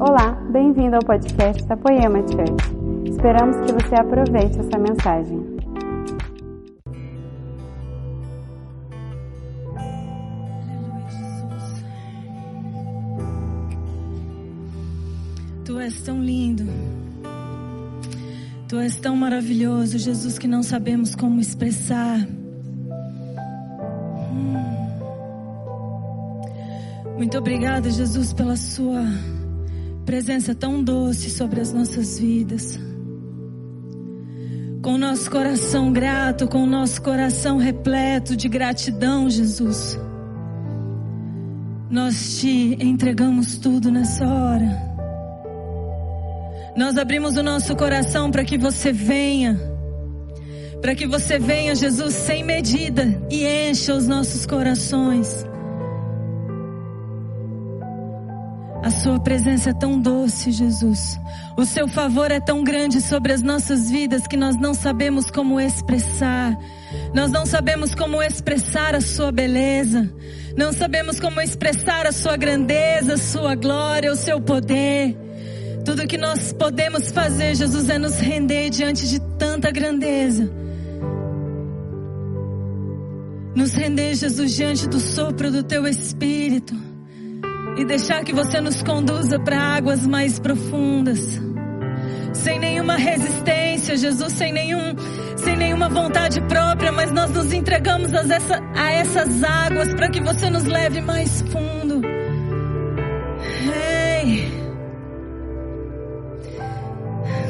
Olá, bem-vindo ao podcast da Poema Church. Esperamos que você aproveite essa mensagem. Tu és tão lindo. Tu és tão maravilhoso, Jesus, que não sabemos como expressar. Hum. Muito obrigada, Jesus, pela Sua presença tão doce sobre as nossas vidas. Com nosso coração grato, com nosso coração repleto de gratidão, Jesus. Nós te entregamos tudo nessa hora. Nós abrimos o nosso coração para que você venha. Para que você venha, Jesus, sem medida e encha os nossos corações. Sua presença é tão doce, Jesus. O seu favor é tão grande sobre as nossas vidas que nós não sabemos como expressar. Nós não sabemos como expressar a sua beleza. Não sabemos como expressar a sua grandeza, a sua glória, o seu poder. Tudo que nós podemos fazer, Jesus, é nos render diante de tanta grandeza. Nos render, Jesus, diante do sopro do teu espírito e deixar que você nos conduza para águas mais profundas. Sem nenhuma resistência, Jesus, sem nenhum, sem nenhuma vontade própria, mas nós nos entregamos a, essa, a essas águas para que você nos leve mais fundo. Ei.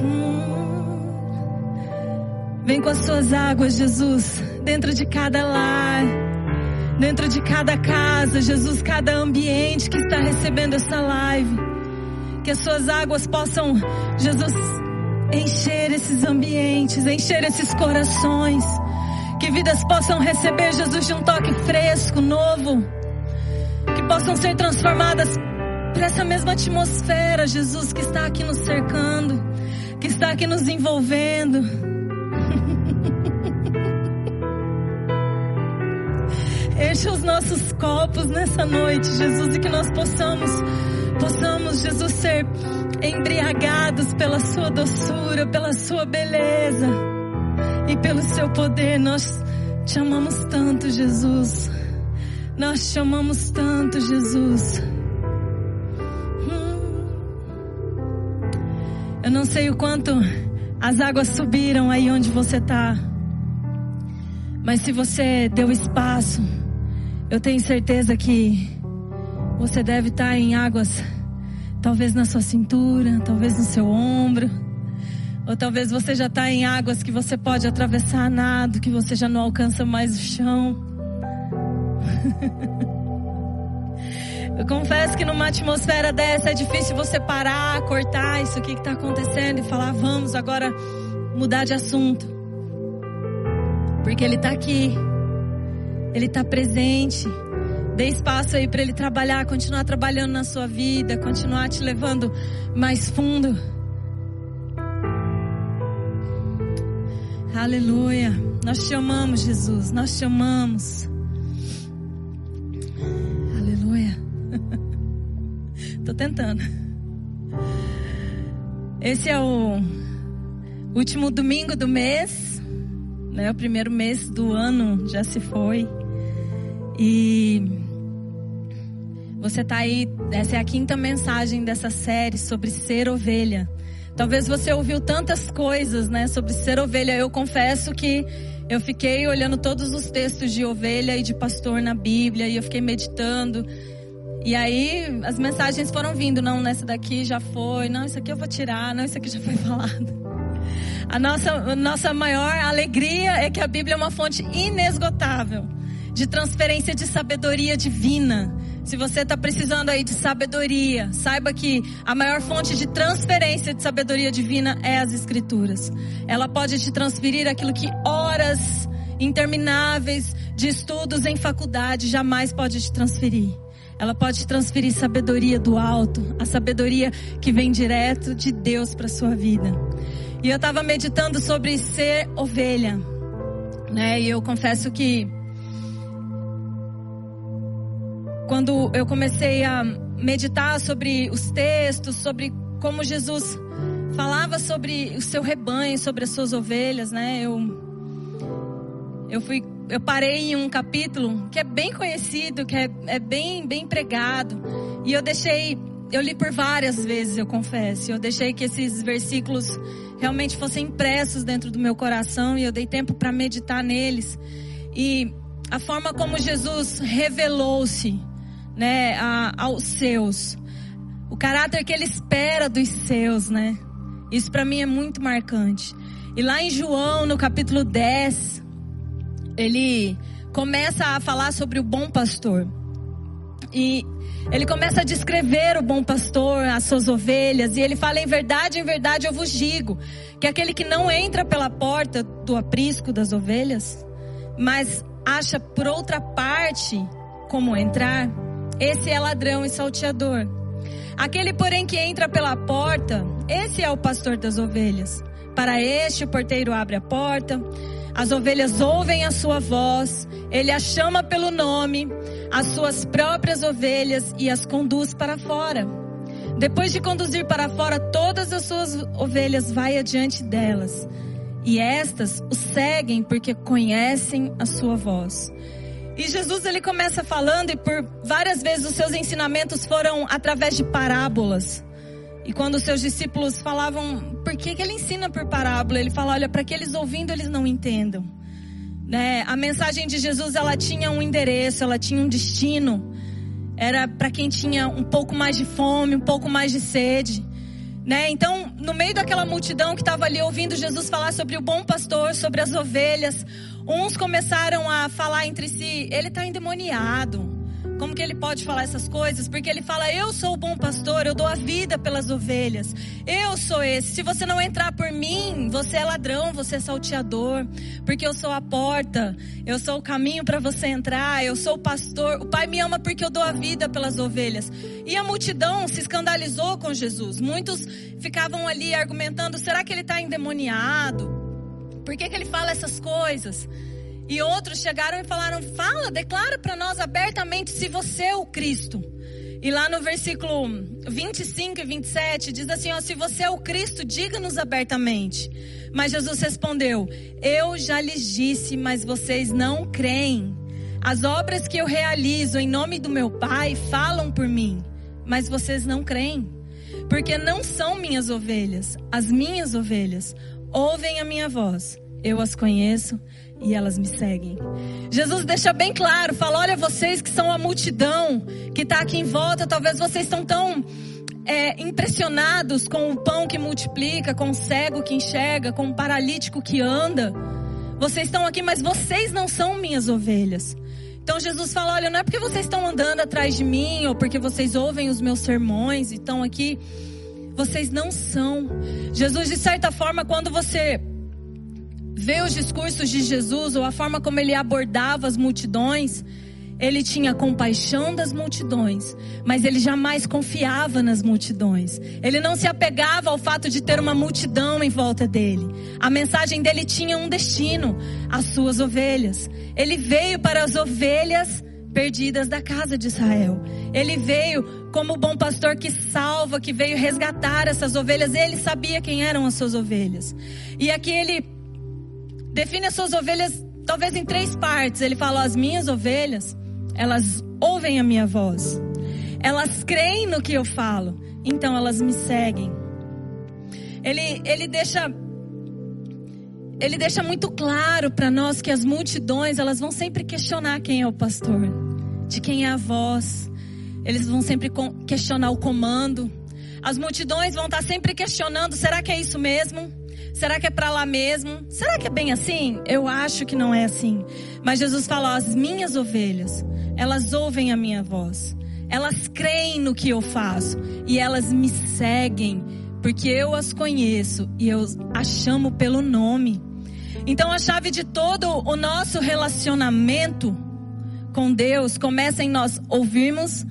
Hum. Vem com as suas águas, Jesus, dentro de cada lar dentro de cada casa, Jesus, cada ambiente que está recebendo essa live. Que as suas águas possam, Jesus, encher esses ambientes, encher esses corações. Que vidas possam receber, Jesus, de um toque fresco, novo. Que possam ser transformadas por essa mesma atmosfera, Jesus, que está aqui nos cercando, que está aqui nos envolvendo. Enche os nossos copos nessa noite, Jesus, e que nós possamos, possamos, Jesus, ser embriagados pela Sua doçura, pela Sua beleza e pelo Seu poder. Nós te amamos tanto, Jesus. Nós te amamos tanto, Jesus. Hum. Eu não sei o quanto as águas subiram aí onde você está. Mas se você deu espaço, eu tenho certeza que você deve estar em águas, talvez na sua cintura, talvez no seu ombro, ou talvez você já está em águas que você pode atravessar nado, que você já não alcança mais o chão. Eu confesso que numa atmosfera dessa é difícil você parar, cortar isso aqui que está acontecendo e falar, vamos agora mudar de assunto. Porque Ele está aqui. Ele está presente. Dê espaço aí para Ele trabalhar, continuar trabalhando na sua vida, continuar te levando mais fundo. Aleluia. Nós te amamos, Jesus. Nós te amamos. Aleluia. Tô tentando. Esse é o último domingo do mês, né? O primeiro mês do ano já se foi. E você está aí, essa é a quinta mensagem dessa série sobre ser ovelha. Talvez você ouviu tantas coisas, né, sobre ser ovelha. Eu confesso que eu fiquei olhando todos os textos de ovelha e de pastor na Bíblia e eu fiquei meditando. E aí as mensagens foram vindo, não, nessa daqui já foi, não, isso aqui eu vou tirar, não, isso aqui já foi falado. A nossa, a nossa maior alegria é que a Bíblia é uma fonte inesgotável de transferência de sabedoria divina. Se você está precisando aí de sabedoria, saiba que a maior fonte de transferência de sabedoria divina é as Escrituras. Ela pode te transferir aquilo que horas intermináveis de estudos em faculdade jamais pode te transferir. Ela pode te transferir sabedoria do alto, a sabedoria que vem direto de Deus para sua vida. E eu estava meditando sobre ser ovelha, né? E eu confesso que quando eu comecei a meditar sobre os textos, sobre como Jesus falava sobre o seu rebanho, sobre as suas ovelhas, né? Eu eu fui eu parei em um capítulo que é bem conhecido, que é, é bem bem pregado, e eu deixei eu li por várias vezes, eu confesso. Eu deixei que esses versículos realmente fossem impressos dentro do meu coração e eu dei tempo para meditar neles. E a forma como Jesus revelou-se, né, a, aos seus, o caráter que ele espera dos seus, né? Isso para mim é muito marcante. E lá em João, no capítulo 10, ele começa a falar sobre o bom pastor. E ele começa a descrever o bom pastor, as suas ovelhas, e ele fala: em verdade, em verdade eu vos digo, que aquele que não entra pela porta do aprisco das ovelhas, mas acha por outra parte como entrar, esse é ladrão e salteador. Aquele, porém, que entra pela porta, esse é o pastor das ovelhas. Para este, o porteiro abre a porta, as ovelhas ouvem a sua voz, ele as chama pelo nome, as suas próprias ovelhas e as conduz para fora. Depois de conduzir para fora todas as suas ovelhas, vai adiante delas. E estas o seguem porque conhecem a sua voz. E Jesus ele começa falando e por várias vezes os seus ensinamentos foram através de parábolas. E quando os seus discípulos falavam, por que, que ele ensina por parábola? Ele fala, olha, para que eles ouvindo eles não entendam. Né? A mensagem de Jesus ela tinha um endereço, ela tinha um destino. Era para quem tinha um pouco mais de fome, um pouco mais de sede. Né? Então, no meio daquela multidão que estava ali ouvindo Jesus falar sobre o bom pastor, sobre as ovelhas, uns começaram a falar entre si: ele está endemoniado. Como que ele pode falar essas coisas? Porque ele fala: Eu sou o bom pastor, eu dou a vida pelas ovelhas. Eu sou esse. Se você não entrar por mim, você é ladrão, você é salteador. Porque eu sou a porta, eu sou o caminho para você entrar, eu sou o pastor. O Pai me ama porque eu dou a vida pelas ovelhas. E a multidão se escandalizou com Jesus. Muitos ficavam ali argumentando: será que ele está endemoniado? Por que, que ele fala essas coisas? E outros chegaram e falaram: Fala, declara para nós abertamente se você é o Cristo. E lá no versículo 25 e 27 diz assim: ó, Se você é o Cristo, diga-nos abertamente. Mas Jesus respondeu: Eu já lhes disse, mas vocês não creem. As obras que eu realizo em nome do meu Pai falam por mim, mas vocês não creem. Porque não são minhas ovelhas, as minhas ovelhas ouvem a minha voz. Eu as conheço e elas me seguem. Jesus deixa bem claro, fala: olha, vocês que são a multidão que está aqui em volta, talvez vocês estão tão é, impressionados com o pão que multiplica, com o cego que enxerga, com o paralítico que anda. Vocês estão aqui, mas vocês não são minhas ovelhas. Então Jesus fala: olha, não é porque vocês estão andando atrás de mim, ou porque vocês ouvem os meus sermões e estão aqui. Vocês não são. Jesus, de certa forma, quando você vê os discursos de Jesus ou a forma como ele abordava as multidões, ele tinha compaixão das multidões, mas ele jamais confiava nas multidões. Ele não se apegava ao fato de ter uma multidão em volta dele. A mensagem dele tinha um destino: as suas ovelhas. Ele veio para as ovelhas perdidas da casa de Israel. Ele veio como o bom pastor que salva, que veio resgatar essas ovelhas. Ele sabia quem eram as suas ovelhas. E aqui ele define as suas ovelhas talvez em três partes. Ele fala: as minhas ovelhas, elas ouvem a minha voz, elas creem no que eu falo, então elas me seguem. Ele, ele deixa ele deixa muito claro para nós que as multidões elas vão sempre questionar quem é o pastor, de quem é a voz. Eles vão sempre questionar o comando. As multidões vão estar sempre questionando: será que é isso mesmo? Será que é para lá mesmo? Será que é bem assim? Eu acho que não é assim. Mas Jesus falou: as minhas ovelhas, elas ouvem a minha voz. Elas creem no que eu faço e elas me seguem, porque eu as conheço e eu as chamo pelo nome. Então a chave de todo o nosso relacionamento com Deus começa em nós ouvirmos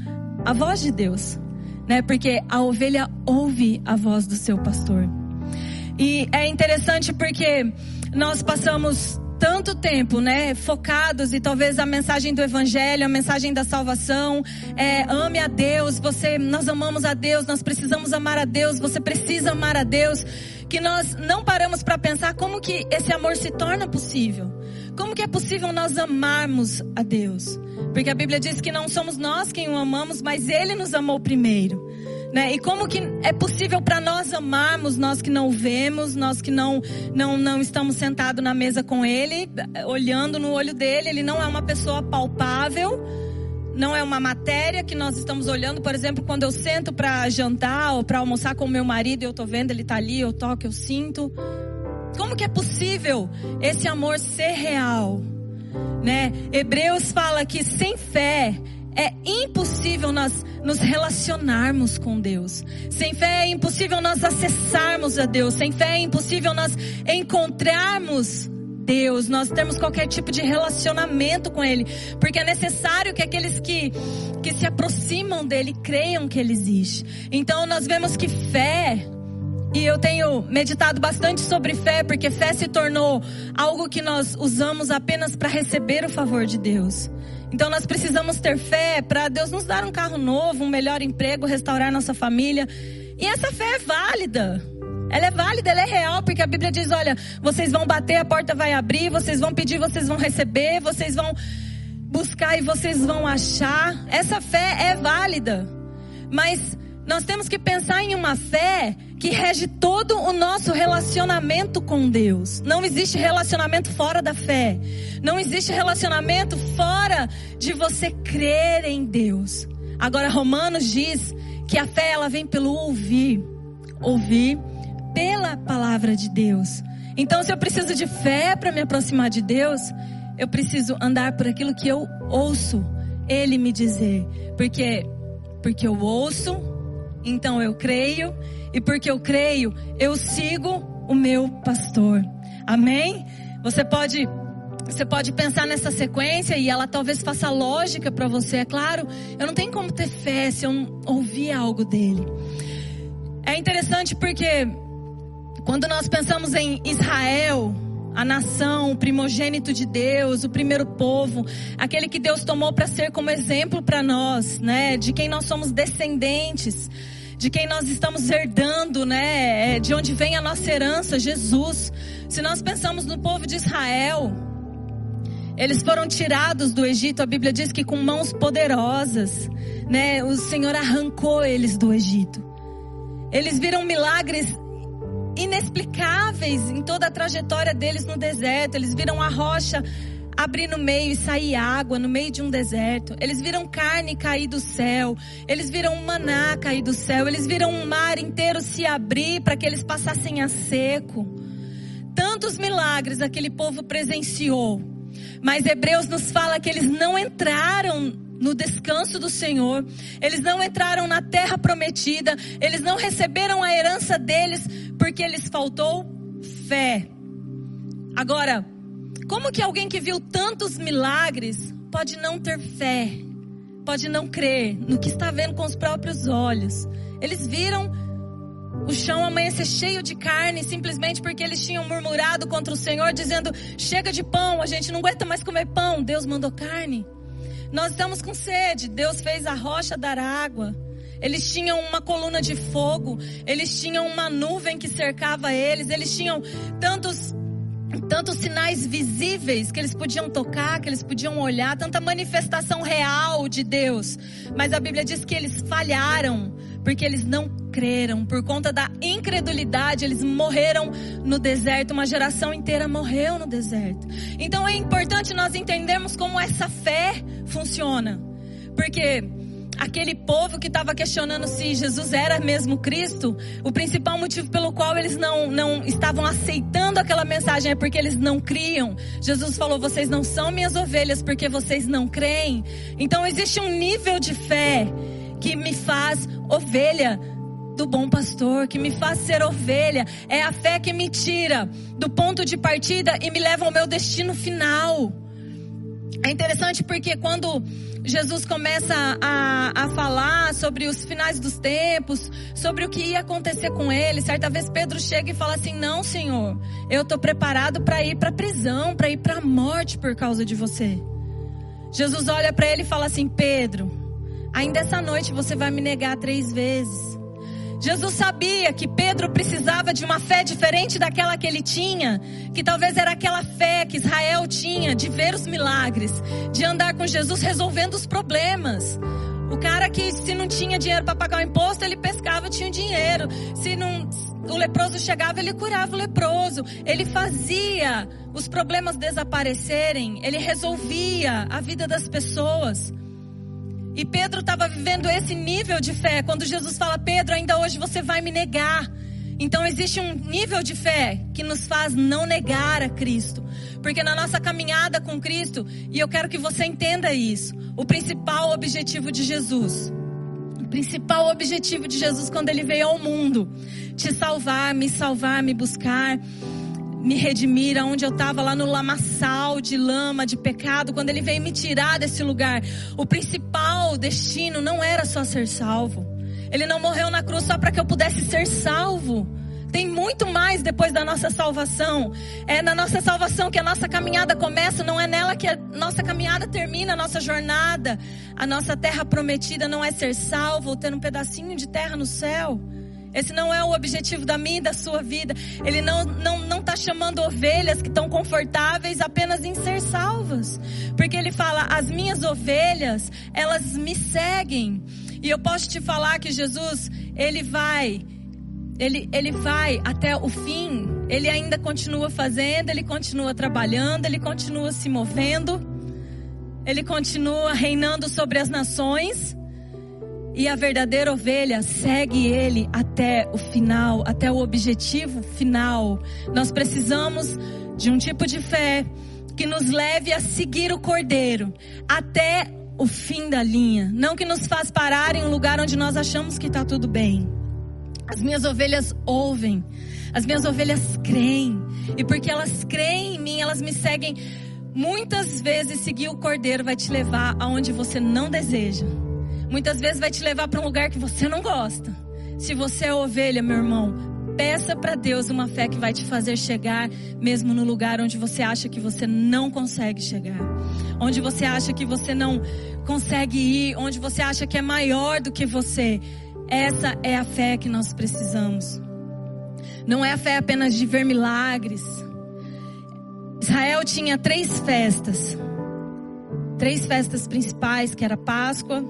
a voz de Deus, né? Porque a ovelha ouve a voz do seu pastor. E é interessante porque nós passamos tanto tempo, né, focados e talvez a mensagem do evangelho, a mensagem da salvação, é, ame a Deus, você, nós amamos a Deus, nós precisamos amar a Deus, você precisa amar a Deus, que nós não paramos para pensar como que esse amor se torna possível. Como que é possível nós amarmos a Deus? Porque a Bíblia diz que não somos nós quem o amamos, mas Ele nos amou primeiro. Né? E como que é possível para nós amarmos, nós que não vemos, nós que não, não, não estamos sentados na mesa com Ele, olhando no olho dele, Ele não é uma pessoa palpável, não é uma matéria que nós estamos olhando. Por exemplo, quando eu sento para jantar ou para almoçar com meu marido, eu estou vendo, ele está ali, eu toco, eu sinto. Como que é possível esse amor ser real? Né? Hebreus fala que sem fé é impossível nós nos relacionarmos com Deus. Sem fé é impossível nós acessarmos a Deus. Sem fé é impossível nós encontrarmos Deus, nós temos qualquer tipo de relacionamento com Ele, porque é necessário que aqueles que, que se aproximam dele creiam que Ele existe. Então nós vemos que fé e eu tenho meditado bastante sobre fé, porque fé se tornou algo que nós usamos apenas para receber o favor de Deus. Então nós precisamos ter fé para Deus nos dar um carro novo, um melhor emprego, restaurar nossa família. E essa fé é válida. Ela é válida, ela é real, porque a Bíblia diz: olha, vocês vão bater, a porta vai abrir, vocês vão pedir, vocês vão receber, vocês vão buscar e vocês vão achar. Essa fé é válida. Mas nós temos que pensar em uma fé que rege todo o nosso relacionamento com Deus. Não existe relacionamento fora da fé. Não existe relacionamento fora de você crer em Deus. Agora Romanos diz que a fé ela vem pelo ouvir, ouvir pela palavra de Deus. Então se eu preciso de fé para me aproximar de Deus, eu preciso andar por aquilo que eu ouço ele me dizer, porque porque eu ouço então eu creio, e porque eu creio, eu sigo o meu pastor. Amém? Você pode você pode pensar nessa sequência e ela talvez faça lógica para você, é claro. Eu não tenho como ter fé se eu não ouvir algo dele. É interessante porque quando nós pensamos em Israel, a nação, o primogênito de Deus, o primeiro povo, aquele que Deus tomou para ser como exemplo para nós, né, de quem nós somos descendentes de quem nós estamos herdando, né? É, de onde vem a nossa herança, Jesus. Se nós pensamos no povo de Israel, eles foram tirados do Egito, a Bíblia diz que com mãos poderosas, né? O Senhor arrancou eles do Egito. Eles viram milagres inexplicáveis em toda a trajetória deles no deserto. Eles viram a rocha abrir no meio e sair água no meio de um deserto. Eles viram carne cair do céu. Eles viram maná cair do céu. Eles viram um mar inteiro se abrir para que eles passassem a seco. Tantos milagres aquele povo presenciou. Mas Hebreus nos fala que eles não entraram no descanso do Senhor. Eles não entraram na terra prometida. Eles não receberam a herança deles porque lhes faltou fé. Agora, como que alguém que viu tantos milagres pode não ter fé? Pode não crer no que está vendo com os próprios olhos? Eles viram o chão amanhecer cheio de carne simplesmente porque eles tinham murmurado contra o Senhor, dizendo: chega de pão, a gente não aguenta mais comer pão. Deus mandou carne. Nós estamos com sede. Deus fez a rocha dar água. Eles tinham uma coluna de fogo, eles tinham uma nuvem que cercava eles, eles tinham tantos tantos sinais visíveis que eles podiam tocar, que eles podiam olhar, tanta manifestação real de Deus. Mas a Bíblia diz que eles falharam, porque eles não creram. Por conta da incredulidade, eles morreram no deserto. Uma geração inteira morreu no deserto. Então é importante nós entendermos como essa fé funciona. Porque aquele povo que estava questionando se Jesus era mesmo Cristo, o principal motivo pelo qual eles não, não estavam aceitando aquela mensagem é porque eles não criam. Jesus falou: vocês não são minhas ovelhas porque vocês não creem. Então existe um nível de fé que me faz ovelha do bom pastor, que me faz ser ovelha. É a fé que me tira do ponto de partida e me leva ao meu destino final. É interessante porque quando Jesus começa a, a falar sobre os finais dos tempos, sobre o que ia acontecer com ele, certa vez Pedro chega e fala assim: Não, Senhor, eu estou preparado para ir para prisão, para ir para a morte por causa de você. Jesus olha para ele e fala assim: Pedro, ainda essa noite você vai me negar três vezes. Jesus sabia que Pedro precisava de uma fé diferente daquela que ele tinha, que talvez era aquela fé que Israel tinha de ver os milagres, de andar com Jesus resolvendo os problemas. O cara que se não tinha dinheiro para pagar o imposto, ele pescava, tinha dinheiro. Se não o leproso chegava, ele curava o leproso. Ele fazia os problemas desaparecerem, ele resolvia a vida das pessoas. E Pedro estava vivendo esse nível de fé. Quando Jesus fala, Pedro, ainda hoje você vai me negar. Então existe um nível de fé que nos faz não negar a Cristo. Porque na nossa caminhada com Cristo, e eu quero que você entenda isso, o principal objetivo de Jesus, o principal objetivo de Jesus quando ele veio ao mundo, te salvar, me salvar, me buscar, me redimir aonde eu estava lá no lamaçal de lama, de pecado, quando ele veio me tirar desse lugar. O principal destino não era só ser salvo. Ele não morreu na cruz só para que eu pudesse ser salvo. Tem muito mais depois da nossa salvação. É na nossa salvação que a nossa caminhada começa, não é nela que a nossa caminhada termina, a nossa jornada. A nossa terra prometida não é ser salvo ou ter um pedacinho de terra no céu. Esse não é o objetivo da minha e da sua vida. Ele não não não está chamando ovelhas que estão confortáveis apenas em ser salvas, porque ele fala: as minhas ovelhas elas me seguem. E eu posso te falar que Jesus ele vai ele, ele vai até o fim, ele ainda continua fazendo, ele continua trabalhando, ele continua se movendo, ele continua reinando sobre as nações. E a verdadeira ovelha segue ele até o final, até o objetivo final. Nós precisamos de um tipo de fé que nos leve a seguir o cordeiro até o fim da linha, não que nos faz parar em um lugar onde nós achamos que está tudo bem. As minhas ovelhas ouvem, as minhas ovelhas creem, e porque elas creem em mim, elas me seguem. Muitas vezes seguir o cordeiro vai te levar aonde você não deseja. Muitas vezes vai te levar para um lugar que você não gosta. Se você é ovelha, meu irmão, peça para Deus uma fé que vai te fazer chegar mesmo no lugar onde você acha que você não consegue chegar. Onde você acha que você não consegue ir, onde você acha que é maior do que você. Essa é a fé que nós precisamos. Não é a fé apenas de ver milagres. Israel tinha três festas. Três festas principais, que era Páscoa,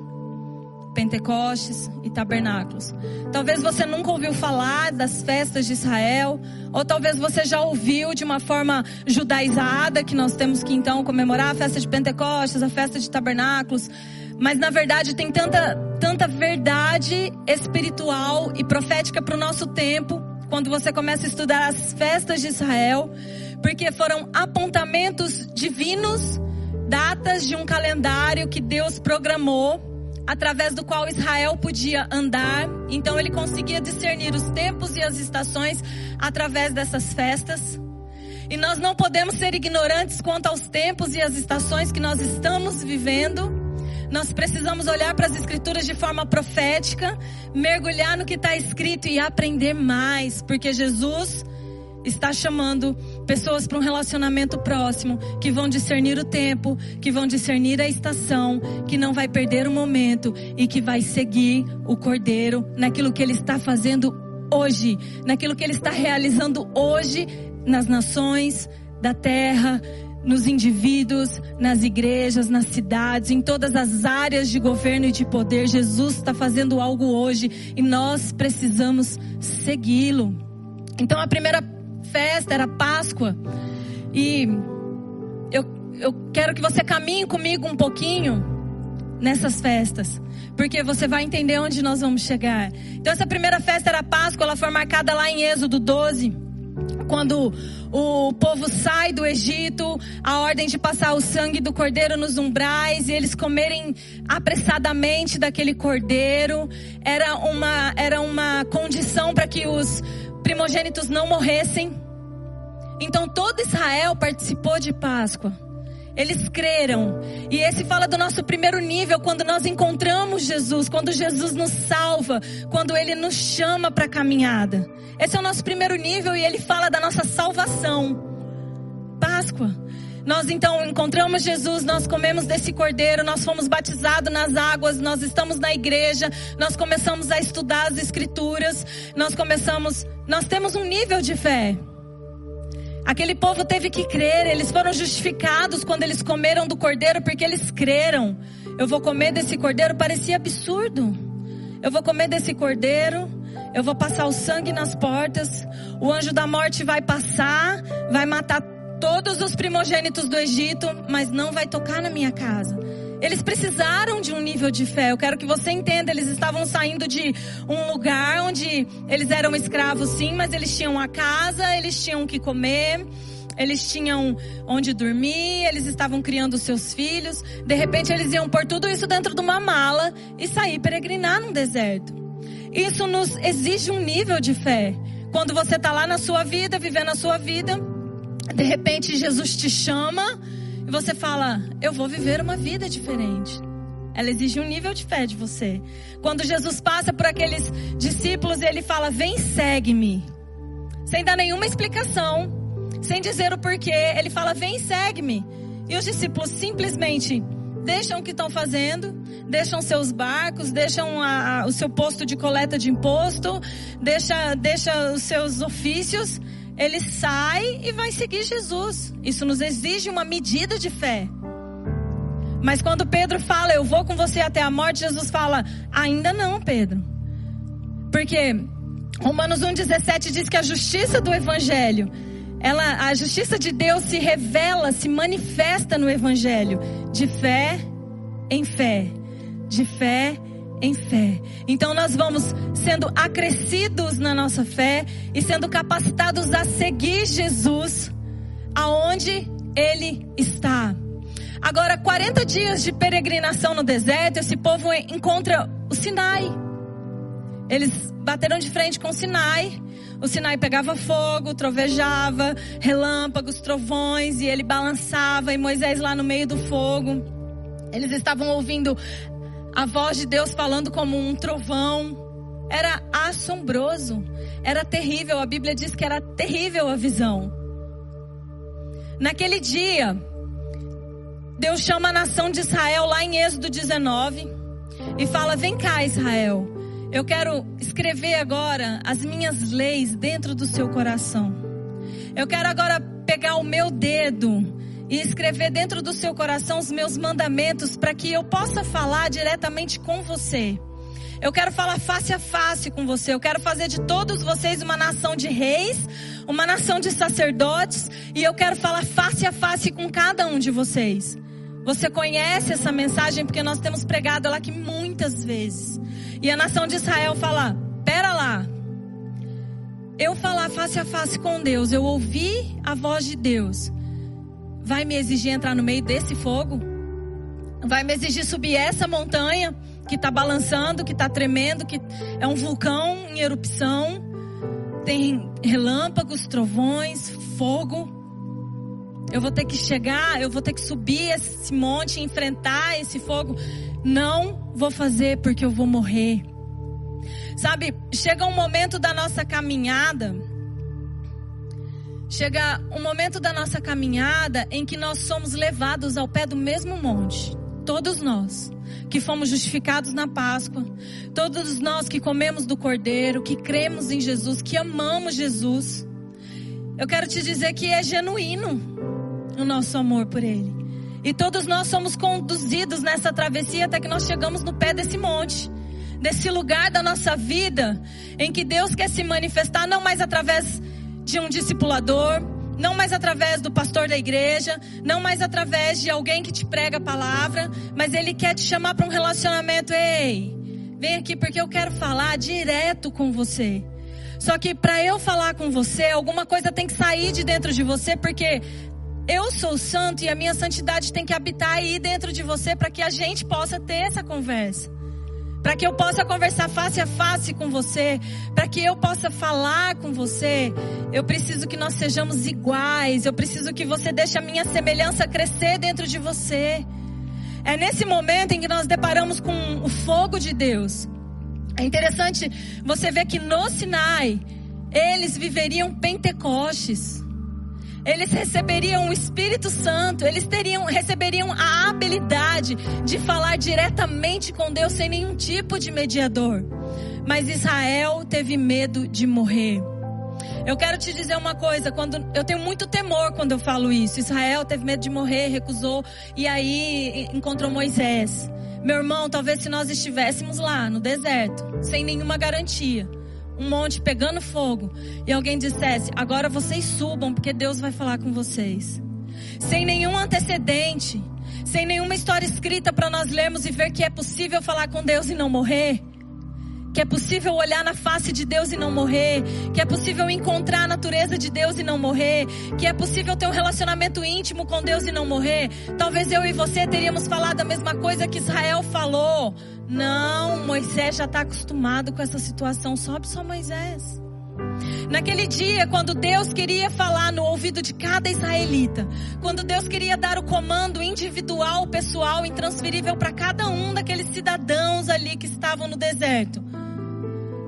Pentecostes e Tabernáculos. Talvez você nunca ouviu falar das festas de Israel, ou talvez você já ouviu de uma forma judaizada, que nós temos que então comemorar a festa de Pentecostes, a festa de Tabernáculos. Mas na verdade tem tanta, tanta verdade espiritual e profética para o nosso tempo, quando você começa a estudar as festas de Israel, porque foram apontamentos divinos, datas de um calendário que Deus programou através do qual Israel podia andar. Então ele conseguia discernir os tempos e as estações através dessas festas. E nós não podemos ser ignorantes quanto aos tempos e as estações que nós estamos vivendo. Nós precisamos olhar para as escrituras de forma profética, mergulhar no que está escrito e aprender mais, porque Jesus está chamando pessoas para um relacionamento próximo, que vão discernir o tempo, que vão discernir a estação, que não vai perder o momento e que vai seguir o Cordeiro naquilo que ele está fazendo hoje, naquilo que ele está realizando hoje nas nações da terra, nos indivíduos, nas igrejas, nas cidades, em todas as áreas de governo e de poder. Jesus está fazendo algo hoje e nós precisamos segui-lo. Então a primeira festa, era Páscoa. E eu, eu quero que você caminhe comigo um pouquinho nessas festas. Porque você vai entender onde nós vamos chegar. Então, essa primeira festa era Páscoa, ela foi marcada lá em Êxodo 12. Quando o povo sai do Egito, a ordem de passar o sangue do cordeiro nos umbrais e eles comerem apressadamente daquele cordeiro, era uma, era uma condição para que os primogênitos não morressem. Então todo Israel participou de Páscoa. Eles creram. E esse fala do nosso primeiro nível, quando nós encontramos Jesus, quando Jesus nos salva, quando ele nos chama para a caminhada. Esse é o nosso primeiro nível e ele fala da nossa salvação. Páscoa. Nós então encontramos Jesus, nós comemos desse cordeiro, nós fomos batizados nas águas, nós estamos na igreja, nós começamos a estudar as escrituras, nós começamos, nós temos um nível de fé. Aquele povo teve que crer, eles foram justificados quando eles comeram do cordeiro porque eles creram. Eu vou comer desse cordeiro, parecia absurdo. Eu vou comer desse cordeiro, eu vou passar o sangue nas portas, o anjo da morte vai passar, vai matar todos os primogênitos do Egito, mas não vai tocar na minha casa. Eles precisaram de um nível de fé. Eu quero que você entenda, eles estavam saindo de um lugar onde eles eram escravos sim, mas eles tinham a casa, eles tinham o que comer, eles tinham onde dormir, eles estavam criando seus filhos. De repente eles iam pôr tudo isso dentro de uma mala e sair peregrinar no deserto. Isso nos exige um nível de fé. Quando você está lá na sua vida, vivendo a sua vida, de repente Jesus te chama e você fala: Eu vou viver uma vida diferente. Ela exige um nível de fé de você. Quando Jesus passa por aqueles discípulos, ele fala: Vem, segue-me. Sem dar nenhuma explicação, sem dizer o porquê, ele fala: Vem, segue-me. E os discípulos simplesmente deixam o que estão fazendo, deixam seus barcos, deixam a, a, o seu posto de coleta de imposto, deixa, deixa os seus ofícios ele sai e vai seguir Jesus. Isso nos exige uma medida de fé. Mas quando Pedro fala, eu vou com você até a morte, Jesus fala, ainda não, Pedro. Porque Romanos 1,17 diz que a justiça do Evangelho, ela, a justiça de Deus se revela, se manifesta no Evangelho, de fé em fé, de fé em fé. Então nós vamos sendo acrescidos na nossa fé e sendo capacitados a seguir Jesus aonde ele está. Agora, 40 dias de peregrinação no deserto, esse povo encontra o Sinai. Eles bateram de frente com o Sinai. O Sinai pegava fogo, trovejava, relâmpagos, trovões, e ele balançava, e Moisés lá no meio do fogo. Eles estavam ouvindo a voz de Deus falando como um trovão. Era assombroso, era terrível. A Bíblia diz que era terrível a visão. Naquele dia, Deus chama a nação de Israel lá em Êxodo 19 e fala: Vem cá, Israel. Eu quero escrever agora as minhas leis dentro do seu coração. Eu quero agora pegar o meu dedo e escrever dentro do seu coração os meus mandamentos para que eu possa falar diretamente com você. Eu quero falar face a face com você. Eu quero fazer de todos vocês uma nação de reis, uma nação de sacerdotes, e eu quero falar face a face com cada um de vocês. Você conhece essa mensagem porque nós temos pregado ela aqui muitas vezes. E a nação de Israel fala: "Pera lá. Eu falar face a face com Deus, eu ouvi a voz de Deus vai me exigir entrar no meio desse fogo? Vai me exigir subir essa montanha que está balançando, que está tremendo, que é um vulcão em erupção, tem relâmpagos, trovões, fogo. Eu vou ter que chegar, eu vou ter que subir esse monte, enfrentar esse fogo. Não vou fazer porque eu vou morrer. Sabe, chega um momento da nossa caminhada Chega um momento da nossa caminhada em que nós somos levados ao pé do mesmo monte. Todos nós que fomos justificados na Páscoa, todos nós que comemos do Cordeiro, que cremos em Jesus, que amamos Jesus. Eu quero te dizer que é genuíno o nosso amor por Ele. E todos nós somos conduzidos nessa travessia até que nós chegamos no pé desse monte, desse lugar da nossa vida em que Deus quer se manifestar não mais através de um discipulador, não mais através do pastor da igreja, não mais através de alguém que te prega a palavra, mas ele quer te chamar para um relacionamento. Ei, vem aqui porque eu quero falar direto com você. Só que para eu falar com você, alguma coisa tem que sair de dentro de você, porque eu sou santo e a minha santidade tem que habitar aí dentro de você para que a gente possa ter essa conversa para que eu possa conversar face a face com você, para que eu possa falar com você, eu preciso que nós sejamos iguais, eu preciso que você deixe a minha semelhança crescer dentro de você. É nesse momento em que nós deparamos com o fogo de Deus. É interessante você ver que no Sinai, eles viveriam Pentecostes. Eles receberiam o Espírito Santo, eles teriam, receberiam a habilidade de falar diretamente com Deus sem nenhum tipo de mediador. Mas Israel teve medo de morrer. Eu quero te dizer uma coisa, quando eu tenho muito temor quando eu falo isso. Israel teve medo de morrer, recusou e aí encontrou Moisés. Meu irmão, talvez se nós estivéssemos lá no deserto, sem nenhuma garantia, um monte pegando fogo e alguém dissesse: agora vocês subam porque Deus vai falar com vocês. Sem nenhum antecedente, sem nenhuma história escrita para nós lermos e ver que é possível falar com Deus e não morrer. Que é possível olhar na face de Deus e não morrer. Que é possível encontrar a natureza de Deus e não morrer. Que é possível ter um relacionamento íntimo com Deus e não morrer. Talvez eu e você teríamos falado a mesma coisa que Israel falou. Não, Moisés já está acostumado com essa situação. Sobe só Moisés. Naquele dia, quando Deus queria falar no ouvido de cada israelita, quando Deus queria dar o comando individual, pessoal, intransferível para cada um daqueles cidadãos ali que estavam no deserto,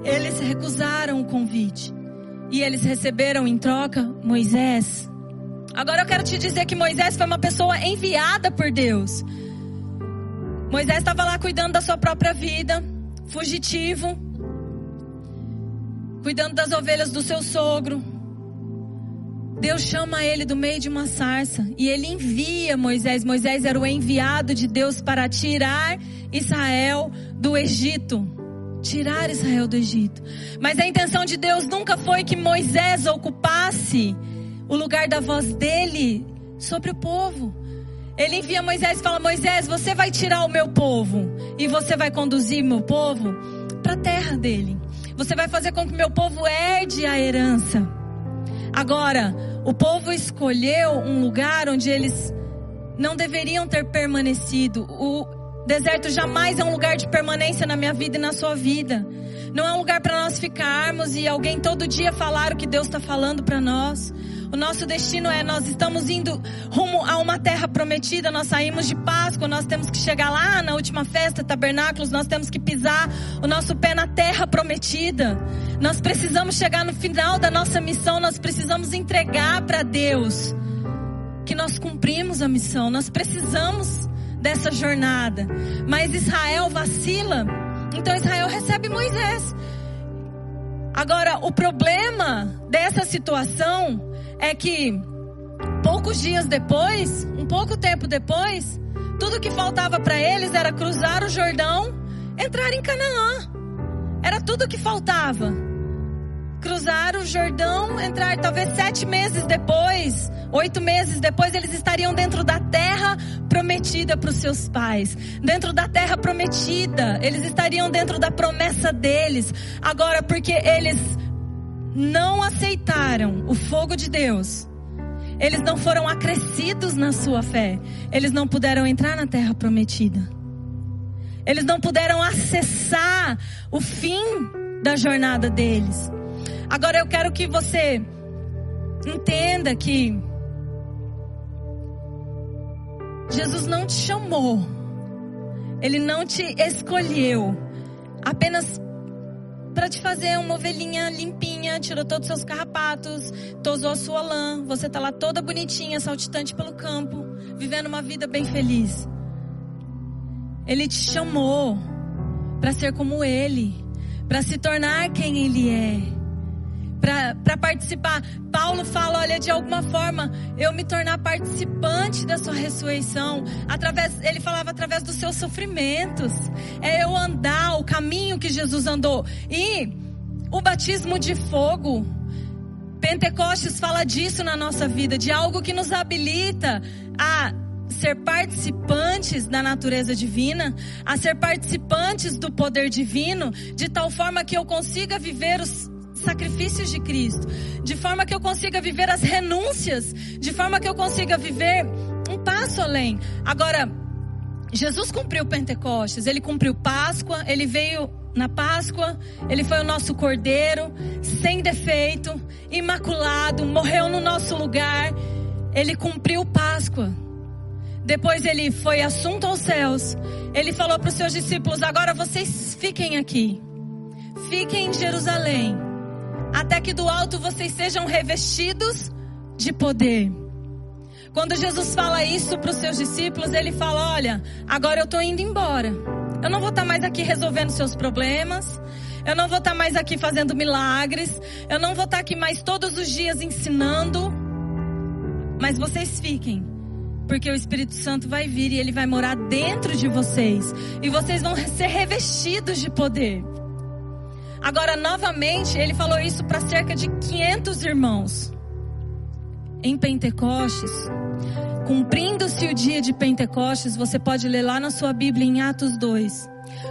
eles recusaram o convite e eles receberam em troca Moisés. Agora eu quero te dizer que Moisés foi uma pessoa enviada por Deus. Moisés estava lá cuidando da sua própria vida, fugitivo, cuidando das ovelhas do seu sogro. Deus chama ele do meio de uma sarça e ele envia Moisés. Moisés era o enviado de Deus para tirar Israel do Egito. Tirar Israel do Egito. Mas a intenção de Deus nunca foi que Moisés ocupasse o lugar da voz dele sobre o povo. Ele envia Moisés e fala: Moisés, você vai tirar o meu povo e você vai conduzir meu povo para a terra dele. Você vai fazer com que meu povo herde a herança. Agora, o povo escolheu um lugar onde eles não deveriam ter permanecido. O deserto jamais é um lugar de permanência na minha vida e na sua vida. Não é um lugar para nós ficarmos e alguém todo dia falar o que Deus está falando para nós. O nosso destino é nós estamos indo rumo a uma terra prometida. Nós saímos de Páscoa, nós temos que chegar lá na última festa, tabernáculos, nós temos que pisar o nosso pé na terra prometida. Nós precisamos chegar no final da nossa missão, nós precisamos entregar para Deus que nós cumprimos a missão. Nós precisamos dessa jornada. Mas Israel vacila. Então Israel recebe Moisés. Agora, o problema dessa situação é que poucos dias depois, um pouco tempo depois, tudo que faltava para eles era cruzar o Jordão, entrar em Canaã. Era tudo que faltava. Cruzar o Jordão, entrar talvez sete meses depois, oito meses depois, eles estariam dentro da terra prometida para os seus pais. Dentro da terra prometida. Eles estariam dentro da promessa deles. Agora, porque eles não aceitaram o fogo de Deus, eles não foram acrescidos na sua fé, eles não puderam entrar na terra prometida. Eles não puderam acessar o fim da jornada deles. Agora eu quero que você entenda que Jesus não te chamou, Ele não te escolheu apenas para te fazer uma ovelhinha limpinha, tirou todos os seus carrapatos, tosou a sua lã, você tá lá toda bonitinha, saltitante pelo campo, vivendo uma vida bem feliz. Ele te chamou para ser como ele, para se tornar quem ele é para participar. Paulo fala, olha, de alguma forma eu me tornar participante da sua ressurreição, através, ele falava através dos seus sofrimentos. É eu andar o caminho que Jesus andou. E o batismo de fogo, Pentecostes fala disso na nossa vida, de algo que nos habilita a ser participantes da natureza divina, a ser participantes do poder divino, de tal forma que eu consiga viver os sacrifícios de Cristo, de forma que eu consiga viver as renúncias, de forma que eu consiga viver um passo além. Agora, Jesus cumpriu Pentecostes, ele cumpriu Páscoa, ele veio na Páscoa, ele foi o nosso cordeiro, sem defeito, imaculado, morreu no nosso lugar. Ele cumpriu Páscoa. Depois ele foi assunto aos céus. Ele falou para os seus discípulos: agora vocês fiquem aqui, fiquem em Jerusalém, até que do alto vocês sejam revestidos de poder. Quando Jesus fala isso para os seus discípulos, ele fala: Olha, agora eu estou indo embora. Eu não vou estar tá mais aqui resolvendo seus problemas. Eu não vou estar tá mais aqui fazendo milagres. Eu não vou estar tá aqui mais todos os dias ensinando. Mas vocês fiquem. Porque o Espírito Santo vai vir e ele vai morar dentro de vocês. E vocês vão ser revestidos de poder. Agora, novamente, ele falou isso para cerca de 500 irmãos. Em Pentecostes, cumprindo-se o dia de Pentecostes, você pode ler lá na sua Bíblia em Atos 2.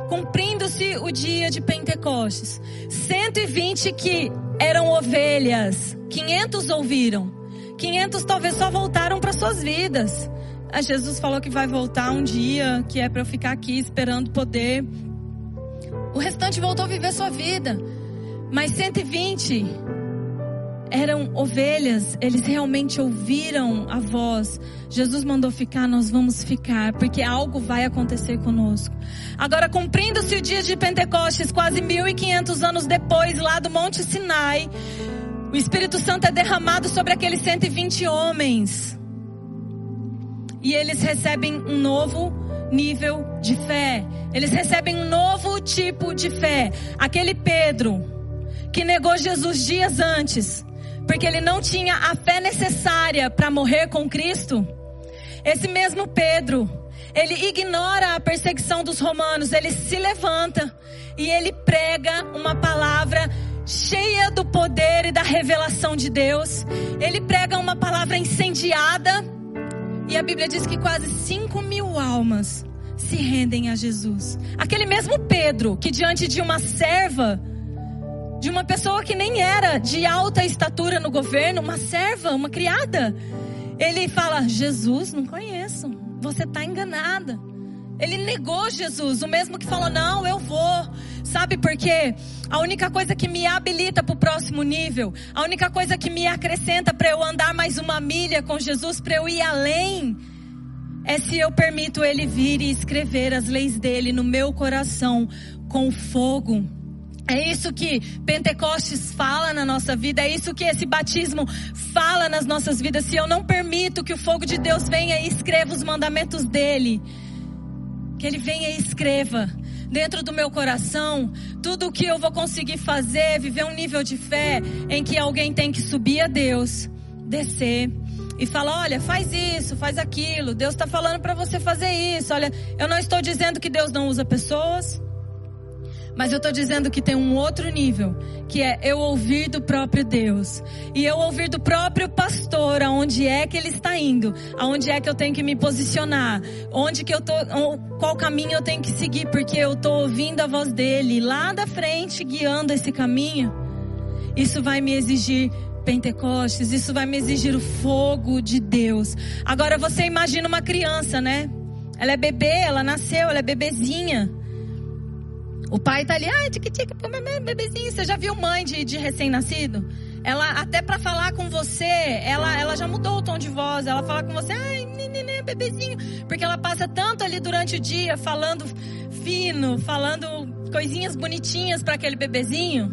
Cumprindo-se o dia de Pentecostes, 120 que eram ovelhas, 500 ouviram. 500 talvez só voltaram para suas vidas. A Jesus falou que vai voltar um dia, que é para eu ficar aqui esperando poder. O restante voltou a viver sua vida. Mas 120 eram ovelhas, eles realmente ouviram a voz. Jesus mandou ficar, nós vamos ficar, porque algo vai acontecer conosco. Agora, cumprindo-se o dia de Pentecostes, quase 1500 anos depois, lá do Monte Sinai, o Espírito Santo é derramado sobre aqueles 120 homens. E eles recebem um novo nível de fé. Eles recebem um novo tipo de fé. Aquele Pedro que negou Jesus dias antes, porque ele não tinha a fé necessária para morrer com Cristo. Esse mesmo Pedro, ele ignora a perseguição dos romanos, ele se levanta e ele prega uma palavra cheia do poder e da revelação de Deus. Ele prega uma palavra incendiada. E a Bíblia diz que quase 5 mil almas se rendem a Jesus. Aquele mesmo Pedro, que diante de uma serva, de uma pessoa que nem era de alta estatura no governo, uma serva, uma criada, ele fala: Jesus, não conheço, você está enganada. Ele negou Jesus, o mesmo que falou: Não, eu vou. Sabe por quê? A única coisa que me habilita para o próximo nível, a única coisa que me acrescenta para eu andar mais uma milha com Jesus, para eu ir além, é se eu permito Ele vir e escrever as leis dele no meu coração com fogo. É isso que Pentecostes fala na nossa vida, é isso que esse batismo fala nas nossas vidas. Se eu não permito que o fogo de Deus venha e escreva os mandamentos dele, que ele venha e escreva dentro do meu coração tudo o que eu vou conseguir fazer, viver um nível de fé em que alguém tem que subir a Deus, descer e falar: olha, faz isso, faz aquilo. Deus está falando para você fazer isso. Olha, eu não estou dizendo que Deus não usa pessoas. Mas eu estou dizendo que tem um outro nível, que é eu ouvir do próprio Deus. E eu ouvir do próprio pastor aonde é que ele está indo, aonde é que eu tenho que me posicionar, onde que eu tô, qual caminho eu tenho que seguir, porque eu estou ouvindo a voz dele lá da frente, guiando esse caminho. Isso vai me exigir Pentecostes, isso vai me exigir o fogo de Deus. Agora você imagina uma criança, né? Ela é bebê, ela nasceu, ela é bebezinha. O pai tá ali, ai, tique tique, bebezinho. Você já viu mãe de, de recém-nascido? Ela, até para falar com você, ela, ela já mudou o tom de voz. Ela fala com você, ai, neném, bebezinho. Porque ela passa tanto ali durante o dia falando fino, falando coisinhas bonitinhas para aquele bebezinho.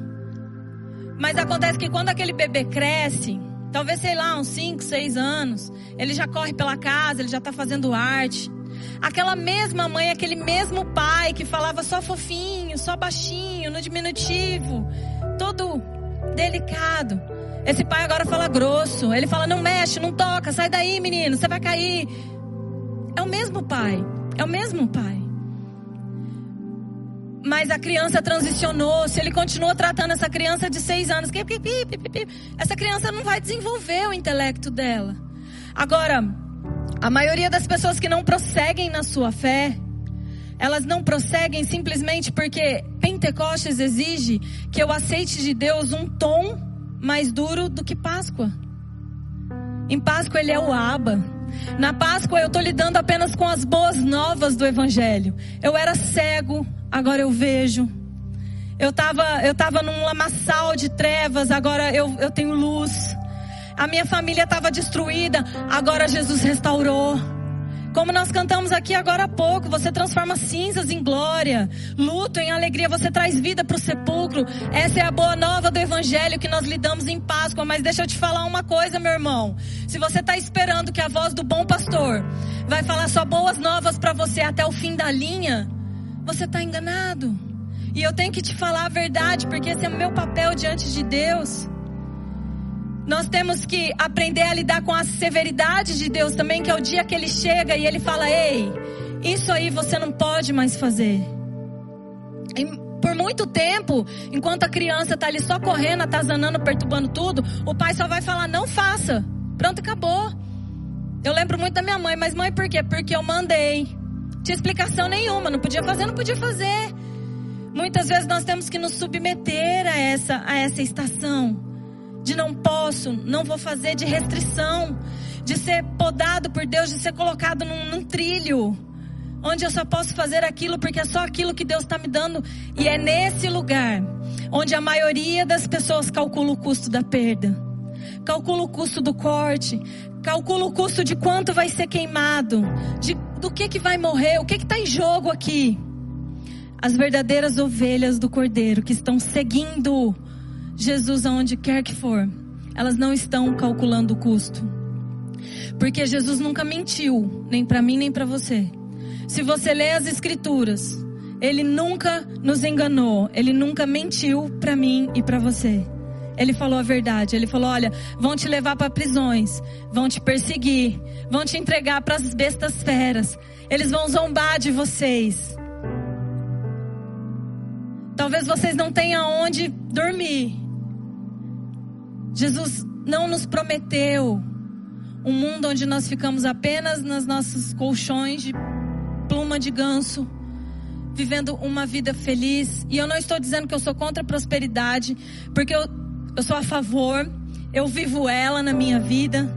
Mas acontece que quando aquele bebê cresce, talvez sei lá, uns 5, 6 anos, ele já corre pela casa, ele já tá fazendo arte. Aquela mesma mãe, aquele mesmo pai que falava só fofinho, só baixinho, no diminutivo, todo delicado. Esse pai agora fala grosso. Ele fala: não mexe, não toca, sai daí, menino, você vai cair. É o mesmo pai. É o mesmo pai. Mas a criança transicionou. Se ele continua tratando essa criança de seis anos, essa criança não vai desenvolver o intelecto dela. Agora, a maioria das pessoas que não prosseguem na sua fé, elas não prosseguem simplesmente porque Pentecostes exige que eu aceite de Deus um tom mais duro do que Páscoa. Em Páscoa ele é o Aba. Na Páscoa eu estou lidando apenas com as boas novas do Evangelho. Eu era cego, agora eu vejo. Eu estava eu tava num lamaçal de trevas, agora eu, eu tenho luz. A minha família estava destruída, agora Jesus restaurou. Como nós cantamos aqui agora há pouco, você transforma cinzas em glória, luto em alegria, você traz vida para o sepulcro. Essa é a boa nova do Evangelho que nós lidamos em Páscoa. Mas deixa eu te falar uma coisa, meu irmão. Se você está esperando que a voz do bom pastor vai falar só boas novas para você até o fim da linha, você está enganado. E eu tenho que te falar a verdade, porque esse é o meu papel diante de Deus. Nós temos que aprender a lidar com a severidade de Deus também, que é o dia que ele chega e ele fala: Ei, isso aí você não pode mais fazer. E por muito tempo, enquanto a criança está ali só correndo, atazanando, perturbando tudo, o pai só vai falar: Não faça. Pronto, acabou. Eu lembro muito da minha mãe, mas mãe, por quê? Porque eu mandei. Tinha explicação nenhuma, não podia fazer, não podia fazer. Muitas vezes nós temos que nos submeter a essa, a essa estação de não posso, não vou fazer, de restrição, de ser podado por Deus, de ser colocado num, num trilho, onde eu só posso fazer aquilo porque é só aquilo que Deus está me dando. E é nesse lugar onde a maioria das pessoas calcula o custo da perda, calcula o custo do corte, calcula o custo de quanto vai ser queimado, de, do que, que vai morrer, o que está em jogo aqui. As verdadeiras ovelhas do cordeiro que estão seguindo Jesus aonde quer que for, elas não estão calculando o custo. Porque Jesus nunca mentiu, nem para mim nem para você. Se você lê as escrituras, ele nunca nos enganou, ele nunca mentiu para mim e para você. Ele falou a verdade. Ele falou: "Olha, vão te levar para prisões, vão te perseguir, vão te entregar para as bestas feras. Eles vão zombar de vocês. Talvez vocês não tenham onde dormir. Jesus não nos prometeu um mundo onde nós ficamos apenas nos nossos colchões de pluma de ganso, vivendo uma vida feliz. E eu não estou dizendo que eu sou contra a prosperidade, porque eu, eu sou a favor, eu vivo ela na minha vida,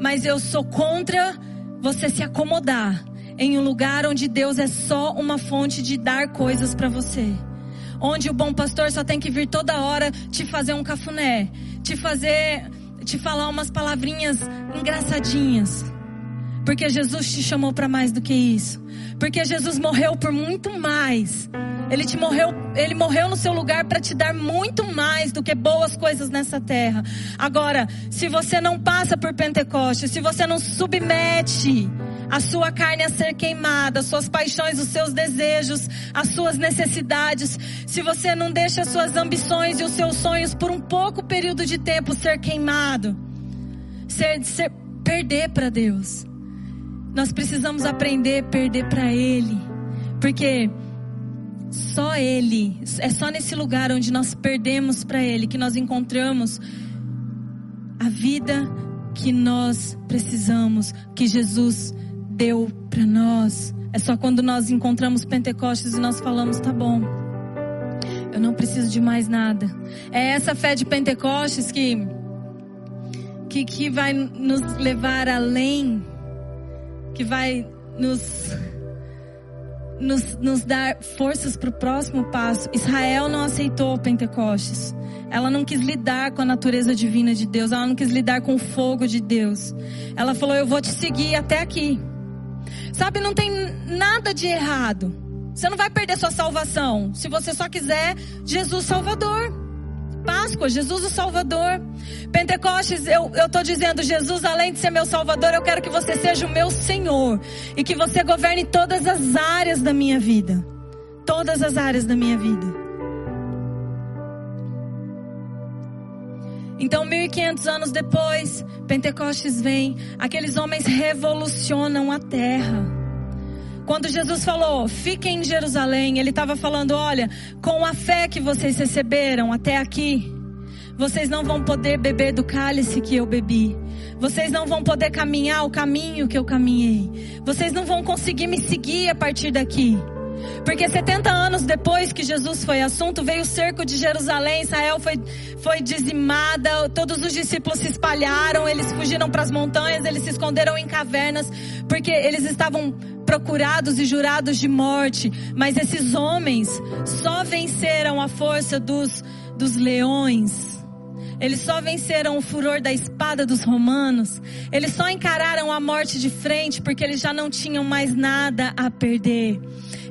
mas eu sou contra você se acomodar em um lugar onde Deus é só uma fonte de dar coisas para você onde o bom pastor só tem que vir toda hora te fazer um cafuné, te fazer, te falar umas palavrinhas engraçadinhas. Porque Jesus te chamou para mais do que isso. Porque Jesus morreu por muito mais. Ele te morreu, ele morreu no seu lugar para te dar muito mais do que boas coisas nessa terra. Agora, se você não passa por Pentecostes, se você não submete a sua carne a ser queimada, as suas paixões, os seus desejos, as suas necessidades, se você não deixa as suas ambições e os seus sonhos por um pouco período de tempo ser queimado, ser, ser perder para Deus. Nós precisamos aprender a perder para Ele, porque só Ele, é só nesse lugar onde nós perdemos para Ele que nós encontramos a vida que nós precisamos, que Jesus deu para nós. É só quando nós encontramos Pentecostes e nós falamos, tá bom. Eu não preciso de mais nada. É essa fé de Pentecostes que que, que vai nos levar além, que vai nos nos, nos dar forças para o próximo passo. Israel não aceitou Pentecostes. Ela não quis lidar com a natureza divina de Deus. Ela não quis lidar com o fogo de Deus. Ela falou: Eu vou te seguir até aqui. Sabe, não tem nada de errado. Você não vai perder sua salvação se você só quiser Jesus Salvador. Páscoa, Jesus o Salvador. Pentecostes, eu estou dizendo, Jesus, além de ser meu Salvador, eu quero que você seja o meu Senhor. E que você governe todas as áreas da minha vida. Todas as áreas da minha vida. Então, 1500 anos depois, Pentecostes vem, aqueles homens revolucionam a terra. Quando Jesus falou, fiquem em Jerusalém, ele estava falando: olha, com a fé que vocês receberam até aqui, vocês não vão poder beber do cálice que eu bebi. Vocês não vão poder caminhar o caminho que eu caminhei. Vocês não vão conseguir me seguir a partir daqui. Porque 70 anos depois que Jesus foi assunto, veio o cerco de Jerusalém, Israel foi, foi dizimada, todos os discípulos se espalharam, eles fugiram para as montanhas, eles se esconderam em cavernas, porque eles estavam procurados e jurados de morte. Mas esses homens só venceram a força dos, dos leões. Eles só venceram o furor da espada dos romanos. Eles só encararam a morte de frente porque eles já não tinham mais nada a perder.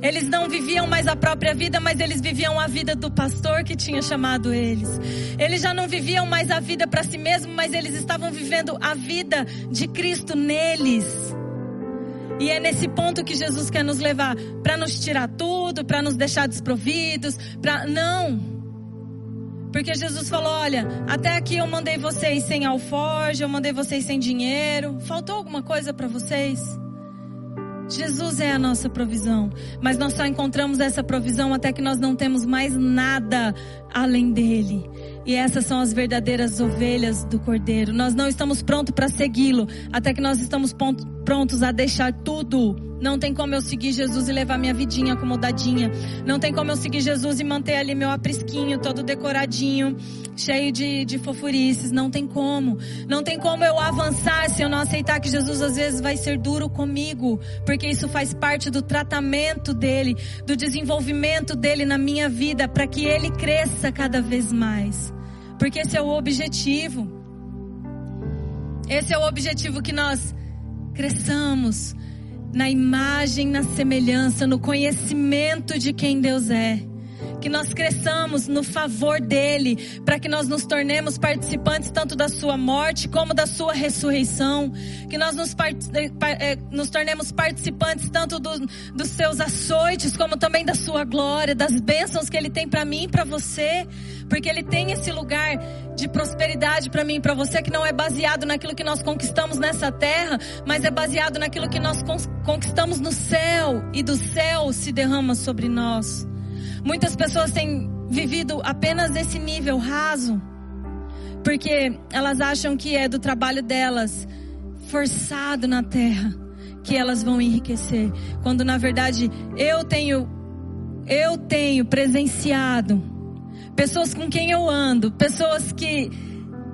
Eles não viviam mais a própria vida, mas eles viviam a vida do pastor que tinha chamado eles. Eles já não viviam mais a vida para si mesmos, mas eles estavam vivendo a vida de Cristo neles. E é nesse ponto que Jesus quer nos levar para nos tirar tudo, para nos deixar desprovidos, para não. Porque Jesus falou: "Olha, até aqui eu mandei vocês sem alforje, eu mandei vocês sem dinheiro. Faltou alguma coisa para vocês?" Jesus é a nossa provisão, mas nós só encontramos essa provisão até que nós não temos mais nada além dele. E essas são as verdadeiras ovelhas do Cordeiro. Nós não estamos prontos para segui-lo até que nós estamos prontos a deixar tudo não tem como eu seguir Jesus e levar minha vidinha acomodadinha. Não tem como eu seguir Jesus e manter ali meu aprisquinho todo decoradinho, cheio de, de fofurices. Não tem como. Não tem como eu avançar se eu não aceitar que Jesus às vezes vai ser duro comigo. Porque isso faz parte do tratamento dele, do desenvolvimento dele na minha vida, para que ele cresça cada vez mais. Porque esse é o objetivo. Esse é o objetivo que nós cresçamos na imagem, na semelhança, no conhecimento de quem Deus é. Que nós cresçamos no favor dele, para que nós nos tornemos participantes tanto da sua morte como da sua ressurreição. Que nós nos, part... Eh, nos tornemos participantes tanto do, dos seus açoites, como também da sua glória, das bênçãos que ele tem para mim e para você. Porque ele tem esse lugar de prosperidade para mim e para você que não é baseado naquilo que nós conquistamos nessa terra, mas é baseado naquilo que nós conquistamos no céu e do céu se derrama sobre nós. Muitas pessoas têm vivido apenas esse nível raso, porque elas acham que é do trabalho delas, forçado na terra, que elas vão enriquecer, quando na verdade eu tenho eu tenho presenciado pessoas com quem eu ando, pessoas que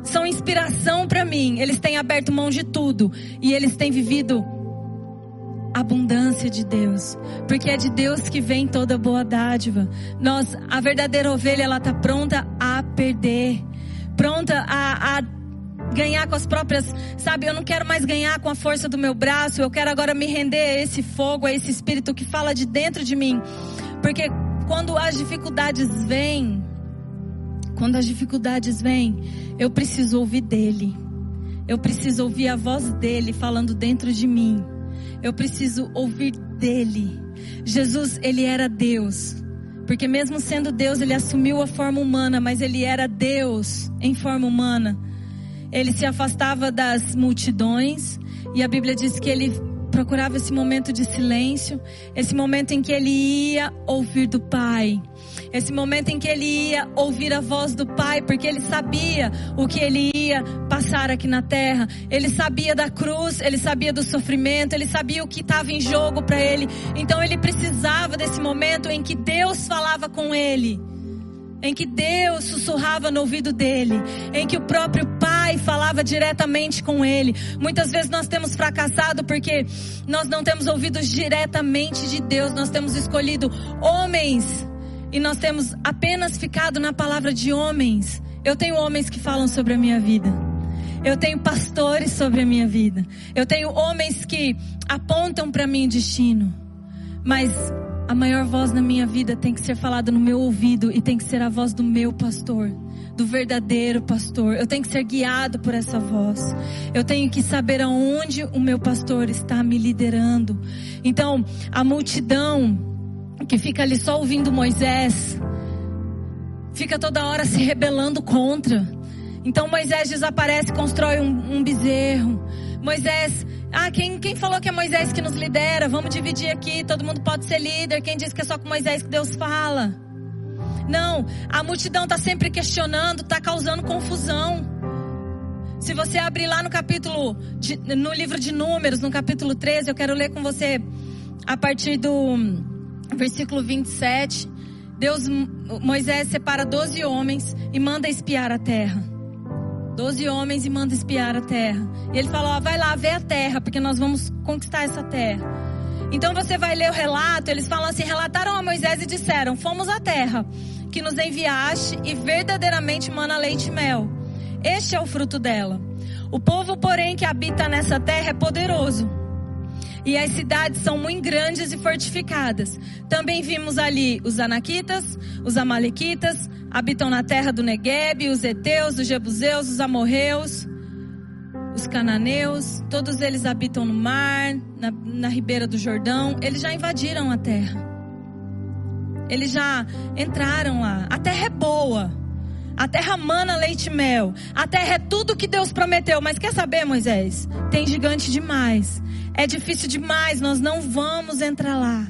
são inspiração para mim. Eles têm aberto mão de tudo e eles têm vivido abundância de Deus, porque é de Deus que vem toda boa dádiva. Nós, a verdadeira ovelha, ela tá pronta a perder, pronta a, a ganhar com as próprias, sabe? Eu não quero mais ganhar com a força do meu braço. Eu quero agora me render a esse fogo, a esse espírito que fala de dentro de mim, porque quando as dificuldades vêm, quando as dificuldades vêm, eu preciso ouvir dele. Eu preciso ouvir a voz dele falando dentro de mim. Eu preciso ouvir dele. Jesus, ele era Deus. Porque mesmo sendo Deus, ele assumiu a forma humana, mas ele era Deus em forma humana. Ele se afastava das multidões e a Bíblia diz que ele procurava esse momento de silêncio, esse momento em que ele ia ouvir do Pai. Esse momento em que ele ia ouvir a voz do Pai, porque ele sabia o que ele ia passar aqui na terra. Ele sabia da cruz, ele sabia do sofrimento, ele sabia o que estava em jogo para ele. Então ele precisava desse momento em que Deus falava com ele em que Deus sussurrava no ouvido dele, em que o próprio Pai falava diretamente com ele. Muitas vezes nós temos fracassado porque nós não temos ouvido diretamente de Deus, nós temos escolhido homens e nós temos apenas ficado na palavra de homens. Eu tenho homens que falam sobre a minha vida. Eu tenho pastores sobre a minha vida. Eu tenho homens que apontam para mim destino. Mas a maior voz na minha vida tem que ser falada no meu ouvido e tem que ser a voz do meu pastor, do verdadeiro pastor. Eu tenho que ser guiado por essa voz. Eu tenho que saber aonde o meu pastor está me liderando. Então, a multidão que fica ali só ouvindo Moisés, fica toda hora se rebelando contra. Então Moisés desaparece, constrói um, um bezerro. Moisés, ah, quem, quem falou que é Moisés que nos lidera? Vamos dividir aqui, todo mundo pode ser líder. Quem disse que é só com Moisés que Deus fala? Não, a multidão está sempre questionando, está causando confusão. Se você abrir lá no capítulo, de, no livro de Números, no capítulo 13, eu quero ler com você a partir do versículo 27, Deus, Moisés separa 12 homens e manda espiar a terra. 12 homens e manda espiar a terra. E ele fala: ó, vai lá ver a terra, porque nós vamos conquistar essa terra. Então você vai ler o relato, eles falam assim: relataram a Moisés e disseram: Fomos à terra que nos enviaste e verdadeiramente mana leite e mel. Este é o fruto dela. O povo, porém, que habita nessa terra é poderoso e as cidades são muito grandes e fortificadas. Também vimos ali os anaquitas, os amalequitas, habitam na terra do Negueb, os heteus, os jebuseus, os amorreus, os cananeus, todos eles habitam no mar, na, na ribeira do Jordão. Eles já invadiram a terra. Eles já entraram lá. A terra é boa. A terra mana leite e mel. A terra é tudo que Deus prometeu. Mas quer saber, Moisés? Tem gigante demais. É difícil demais, nós não vamos entrar lá.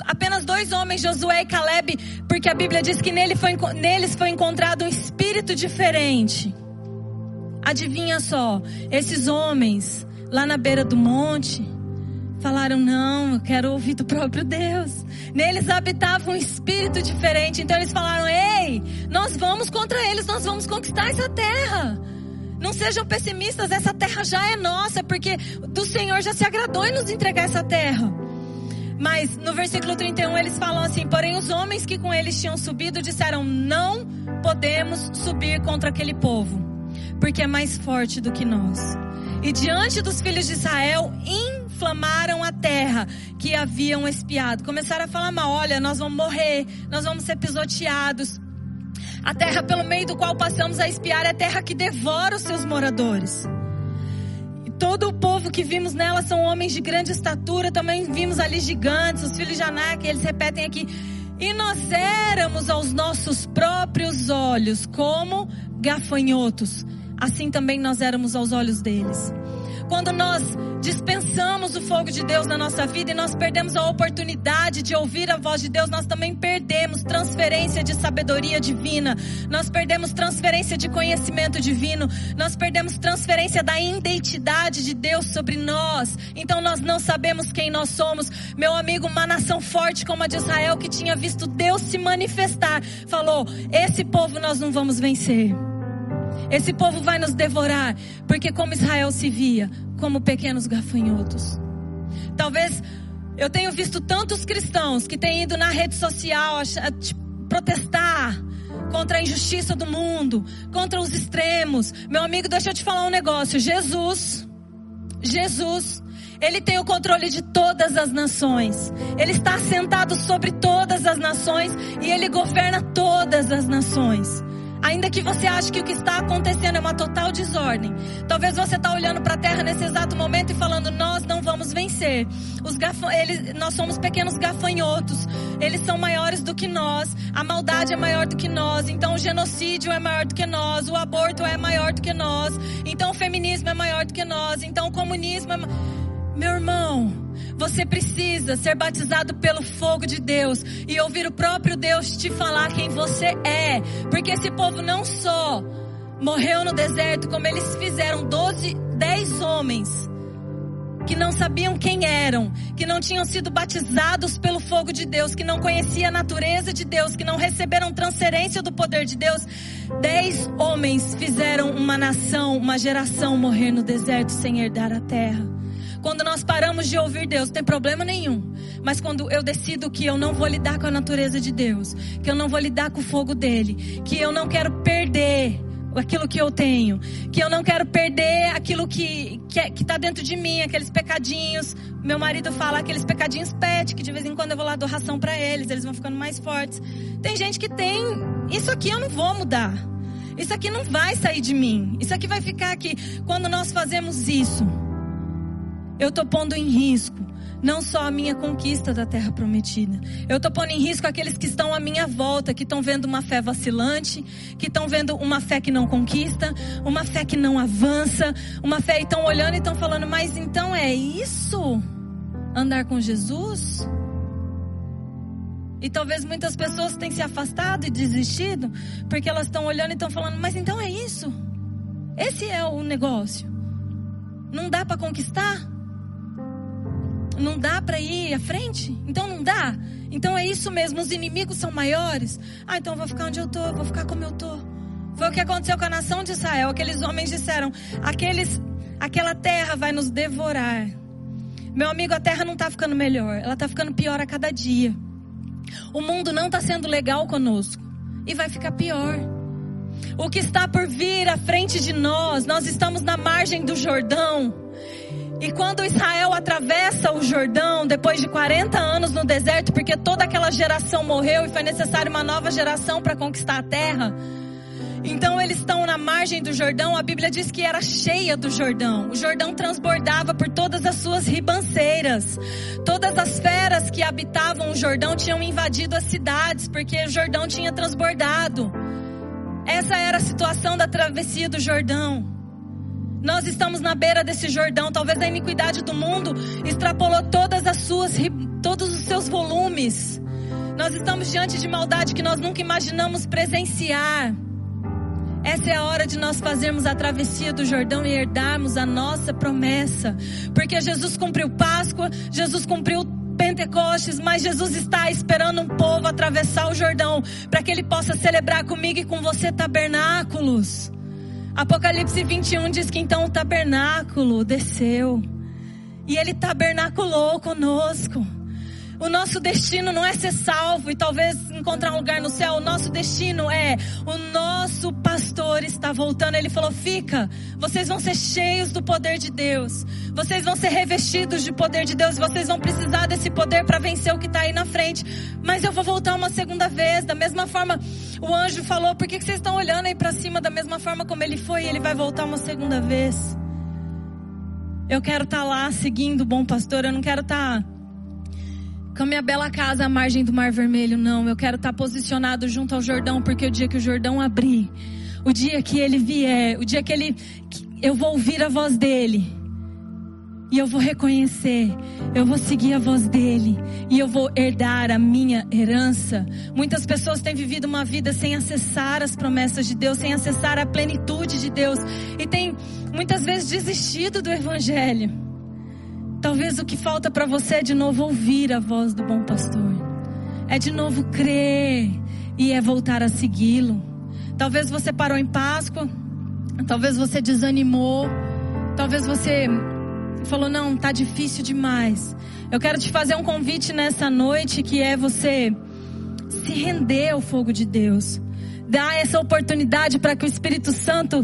Apenas dois homens, Josué e Caleb, porque a Bíblia diz que nele foi, neles foi encontrado um espírito diferente. Adivinha só, esses homens lá na beira do monte falaram: Não, eu quero ouvir do próprio Deus. Neles habitava um espírito diferente, então eles falaram: Ei, nós vamos contra eles, nós vamos conquistar essa terra. Não sejam pessimistas, essa terra já é nossa, porque do Senhor já se agradou em nos entregar essa terra. Mas no versículo 31 eles falam assim: Porém, os homens que com eles tinham subido disseram: Não podemos subir contra aquele povo, porque é mais forte do que nós. E diante dos filhos de Israel, inflamaram a terra que haviam espiado. Começaram a falar mal: Olha, nós vamos morrer, nós vamos ser pisoteados. A terra pelo meio do qual passamos a espiar é a terra que devora os seus moradores. E todo o povo que vimos nela são homens de grande estatura, também vimos ali gigantes, os filhos de Anak, eles repetem aqui. E nós éramos aos nossos próprios olhos como gafanhotos, assim também nós éramos aos olhos deles. Quando nós dispensamos o fogo de Deus na nossa vida e nós perdemos a oportunidade de ouvir a voz de Deus, nós também perdemos transferência de sabedoria divina, nós perdemos transferência de conhecimento divino, nós perdemos transferência da identidade de Deus sobre nós. Então nós não sabemos quem nós somos. Meu amigo, uma nação forte como a de Israel que tinha visto Deus se manifestar, falou: esse povo nós não vamos vencer. Esse povo vai nos devorar, porque como Israel se via, como pequenos gafanhotos. Talvez eu tenho visto tantos cristãos que têm ido na rede social protestar contra a injustiça do mundo, contra os extremos. Meu amigo, deixa eu te falar um negócio. Jesus, Jesus, ele tem o controle de todas as nações. Ele está sentado sobre todas as nações e ele governa todas as nações. Ainda que você ache que o que está acontecendo é uma total desordem. Talvez você está olhando para a terra nesse exato momento e falando: Nós não vamos vencer. Os eles, nós somos pequenos gafanhotos. Eles são maiores do que nós. A maldade é maior do que nós. Então o genocídio é maior do que nós. O aborto é maior do que nós. Então o feminismo é maior do que nós. Então o comunismo é. Meu irmão, você precisa ser batizado pelo fogo de Deus e ouvir o próprio Deus te falar quem você é. Porque esse povo não só morreu no deserto, como eles fizeram 12, 10 homens que não sabiam quem eram, que não tinham sido batizados pelo fogo de Deus, que não conheciam a natureza de Deus, que não receberam transferência do poder de Deus. Dez homens fizeram uma nação, uma geração morrer no deserto sem herdar a terra. Quando nós paramos de ouvir Deus, não tem problema nenhum. Mas quando eu decido que eu não vou lidar com a natureza de Deus, que eu não vou lidar com o fogo dele, que eu não quero perder aquilo que eu tenho, que eu não quero perder aquilo que que é, está dentro de mim, aqueles pecadinhos. Meu marido fala aqueles pecadinhos pet, que de vez em quando eu vou lá dar ração para eles, eles vão ficando mais fortes. Tem gente que tem, isso aqui eu não vou mudar. Isso aqui não vai sair de mim. Isso aqui vai ficar aqui. Quando nós fazemos isso, eu estou pondo em risco não só a minha conquista da terra prometida. Eu estou pondo em risco aqueles que estão à minha volta, que estão vendo uma fé vacilante, que estão vendo uma fé que não conquista, uma fé que não avança, uma fé e estão olhando e estão falando, mas então é isso? Andar com Jesus? E talvez muitas pessoas tenham se afastado e desistido, porque elas estão olhando e estão falando, mas então é isso? Esse é o negócio. Não dá para conquistar? Não dá para ir à frente? Então não dá? Então é isso mesmo, os inimigos são maiores? Ah, então eu vou ficar onde eu tô, vou ficar como eu tô. Foi o que aconteceu com a nação de Israel. Aqueles homens disseram: aqueles, aquela terra vai nos devorar. Meu amigo, a terra não está ficando melhor, ela está ficando pior a cada dia. O mundo não está sendo legal conosco e vai ficar pior. O que está por vir à frente de nós, nós estamos na margem do Jordão. E quando Israel atravessa o Jordão, depois de 40 anos no deserto, porque toda aquela geração morreu e foi necessário uma nova geração para conquistar a terra. Então eles estão na margem do Jordão, a Bíblia diz que era cheia do Jordão. O Jordão transbordava por todas as suas ribanceiras. Todas as feras que habitavam o Jordão tinham invadido as cidades, porque o Jordão tinha transbordado. Essa era a situação da travessia do Jordão. Nós estamos na beira desse Jordão. Talvez a iniquidade do mundo extrapolou todas as suas, todos os seus volumes. Nós estamos diante de maldade que nós nunca imaginamos presenciar. Essa é a hora de nós fazermos a travessia do Jordão e herdarmos a nossa promessa. Porque Jesus cumpriu Páscoa, Jesus cumpriu Pentecostes, mas Jesus está esperando um povo atravessar o Jordão para que ele possa celebrar comigo e com você tabernáculos. Apocalipse 21 diz que então o tabernáculo desceu e ele tabernaculou conosco. O nosso destino não é ser salvo e talvez encontrar um lugar no céu. O nosso destino é o nosso pastor está voltando. Ele falou: "Fica, vocês vão ser cheios do poder de Deus. Vocês vão ser revestidos de poder de Deus. Vocês vão precisar desse poder para vencer o que está aí na frente. Mas eu vou voltar uma segunda vez. Da mesma forma, o anjo falou: Por que, que vocês estão olhando aí para cima da mesma forma como ele foi? Ele vai voltar uma segunda vez. Eu quero estar tá lá seguindo o bom pastor. Eu não quero estar. Tá com a minha bela casa à margem do Mar Vermelho, não. Eu quero estar posicionado junto ao Jordão, porque o dia que o Jordão abrir, o dia que ele vier, o dia que ele. Eu vou ouvir a voz dele. E eu vou reconhecer, eu vou seguir a voz dele e eu vou herdar a minha herança. Muitas pessoas têm vivido uma vida sem acessar as promessas de Deus, sem acessar a plenitude de Deus e têm muitas vezes desistido do evangelho. Talvez o que falta para você é de novo ouvir a voz do bom pastor. É de novo crer e é voltar a segui-lo. Talvez você parou em Páscoa, talvez você desanimou, talvez você falou não, tá difícil demais. Eu quero te fazer um convite nessa noite que é você se render ao fogo de Deus. Dar essa oportunidade para que o Espírito Santo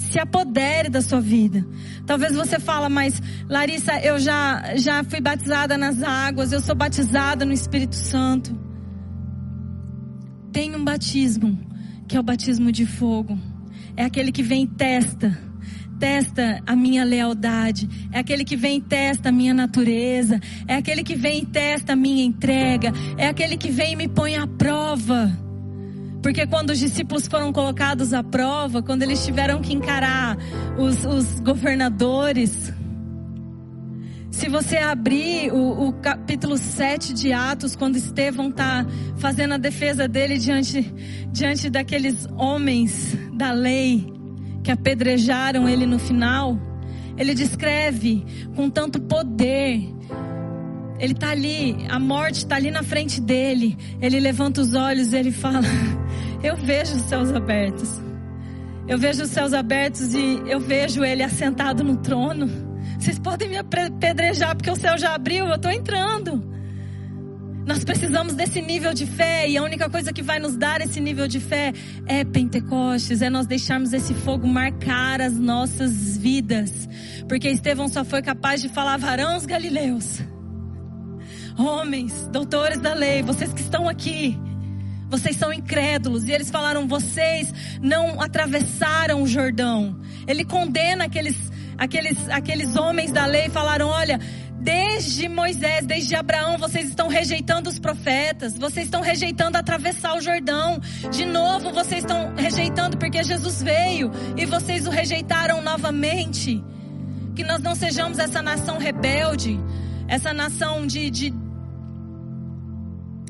se apodere da sua vida. Talvez você fala, mas Larissa, eu já já fui batizada nas águas, eu sou batizada no Espírito Santo. Tem um batismo, que é o batismo de fogo. É aquele que vem e testa, testa a minha lealdade, é aquele que vem e testa a minha natureza, é aquele que vem e testa a minha entrega, é aquele que vem e me põe à prova. Porque quando os discípulos foram colocados à prova, quando eles tiveram que encarar os, os governadores, se você abrir o, o, capítulo 7 de Atos, quando Estevão está fazendo a defesa dele diante, diante daqueles homens da lei que apedrejaram ele no final, ele descreve com tanto poder. Ele está ali, a morte está ali na frente dele. Ele levanta os olhos e ele fala: eu vejo os céus abertos. Eu vejo os céus abertos e eu vejo ele assentado no trono. Vocês podem me apedrejar porque o céu já abriu, eu estou entrando. Nós precisamos desse nível de fé e a única coisa que vai nos dar esse nível de fé é Pentecostes, é nós deixarmos esse fogo marcar as nossas vidas. Porque Estevão só foi capaz de falar varãos galileus. Homens, doutores da lei, vocês que estão aqui, vocês são incrédulos. E eles falaram: vocês não atravessaram o Jordão. Ele condena aqueles, aqueles, aqueles homens da lei. Falaram: olha, desde Moisés, desde Abraão, vocês estão rejeitando os profetas. Vocês estão rejeitando atravessar o Jordão. De novo, vocês estão rejeitando porque Jesus veio e vocês o rejeitaram novamente. Que nós não sejamos essa nação rebelde, essa nação de, de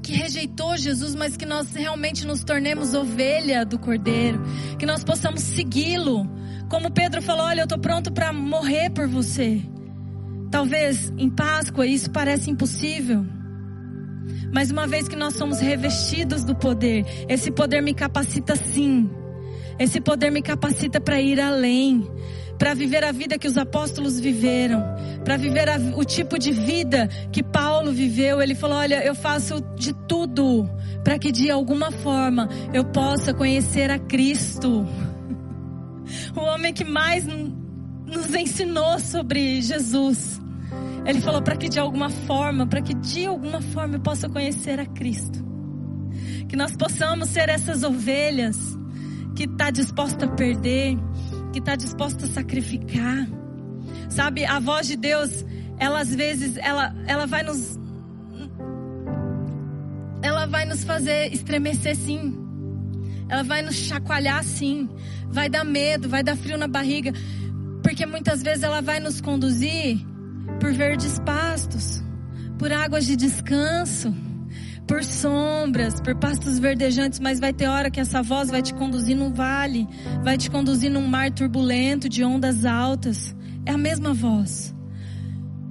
que rejeitou Jesus, mas que nós realmente nos tornemos ovelha do Cordeiro, que nós possamos segui-lo. Como Pedro falou: Olha, eu estou pronto para morrer por você. Talvez em Páscoa isso parece impossível. Mas uma vez que nós somos revestidos do poder, esse poder me capacita sim. Esse poder me capacita para ir além, para viver a vida que os apóstolos viveram, para viver a, o tipo de vida que Paulo viveu. Ele falou: Olha, eu faço de tudo para que de alguma forma eu possa conhecer a Cristo. O homem que mais nos ensinou sobre Jesus. Ele falou para que de alguma forma, para que de alguma forma eu possa conhecer a Cristo. Que nós possamos ser essas ovelhas que está disposta a perder, que está disposta a sacrificar. Sabe, a voz de Deus, ela às vezes, ela, ela vai nos ela vai nos fazer estremecer sim. Ela vai nos chacoalhar sim. Vai dar medo, vai dar frio na barriga. Porque muitas vezes ela vai nos conduzir por verdes pastos, por águas de descanso, por sombras, por pastos verdejantes, mas vai ter hora que essa voz vai te conduzir num vale, vai te conduzir num mar turbulento de ondas altas. É a mesma voz.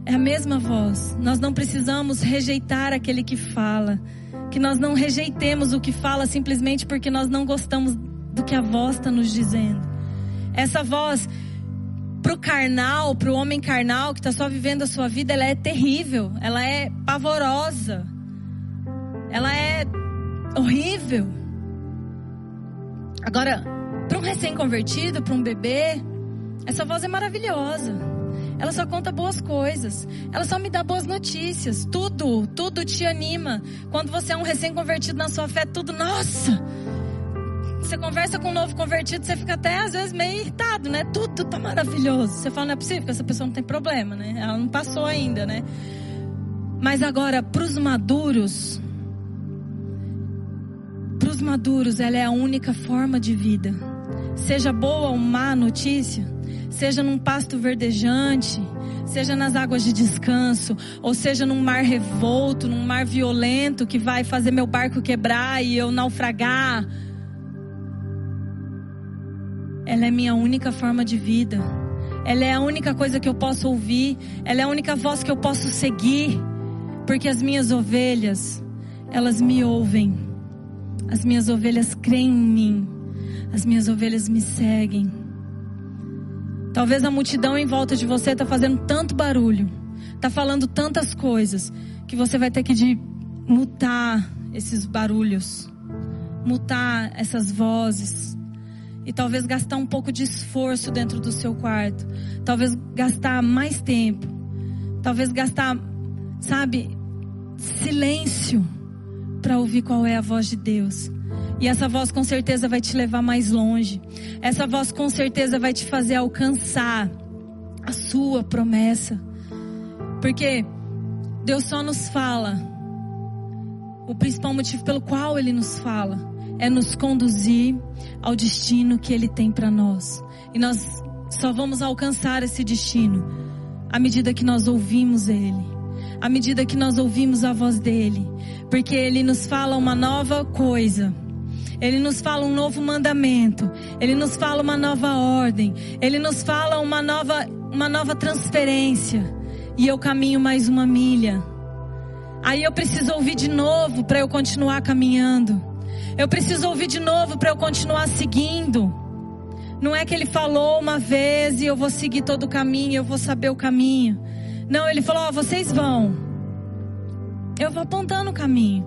É a mesma voz. Nós não precisamos rejeitar aquele que fala. Que nós não rejeitemos o que fala simplesmente porque nós não gostamos do que a voz está nos dizendo. Essa voz pro carnal, pro homem carnal que está só vivendo a sua vida, ela é terrível, ela é pavorosa, ela é horrível. Agora, para um recém-convertido, para um bebê, essa voz é maravilhosa. Ela só conta boas coisas. Ela só me dá boas notícias. Tudo, tudo te anima. Quando você é um recém-convertido na sua fé, tudo, nossa, você conversa com um novo convertido, você fica até às vezes meio irritado, né? Tudo tá maravilhoso. Você fala, não é possível que essa pessoa não tem problema, né? Ela não passou ainda, né? Mas agora, para os maduros, para os maduros, ela é a única forma de vida. Seja boa ou má notícia, seja num pasto verdejante, seja nas águas de descanso, ou seja num mar revolto, num mar violento que vai fazer meu barco quebrar e eu naufragar ela é minha única forma de vida. Ela é a única coisa que eu posso ouvir. Ela é a única voz que eu posso seguir. Porque as minhas ovelhas, elas me ouvem. As minhas ovelhas creem em mim. As minhas ovelhas me seguem. Talvez a multidão em volta de você está fazendo tanto barulho, está falando tantas coisas, que você vai ter que de mutar esses barulhos, mutar essas vozes, e talvez gastar um pouco de esforço dentro do seu quarto, talvez gastar mais tempo, talvez gastar, sabe, silêncio para ouvir qual é a voz de Deus. E essa voz com certeza vai te levar mais longe. Essa voz com certeza vai te fazer alcançar a sua promessa. Porque Deus só nos fala. O principal motivo pelo qual Ele nos fala é nos conduzir ao destino que Ele tem para nós. E nós só vamos alcançar esse destino à medida que nós ouvimos Ele, à medida que nós ouvimos a voz dEle, porque Ele nos fala uma nova coisa. Ele nos fala um novo mandamento, Ele nos fala uma nova ordem, Ele nos fala uma nova, uma nova transferência. E eu caminho mais uma milha. Aí eu preciso ouvir de novo para eu continuar caminhando. Eu preciso ouvir de novo para eu continuar seguindo. Não é que ele falou uma vez e eu vou seguir todo o caminho, eu vou saber o caminho. Não, ele falou: Ó, vocês vão. Eu vou apontando o caminho.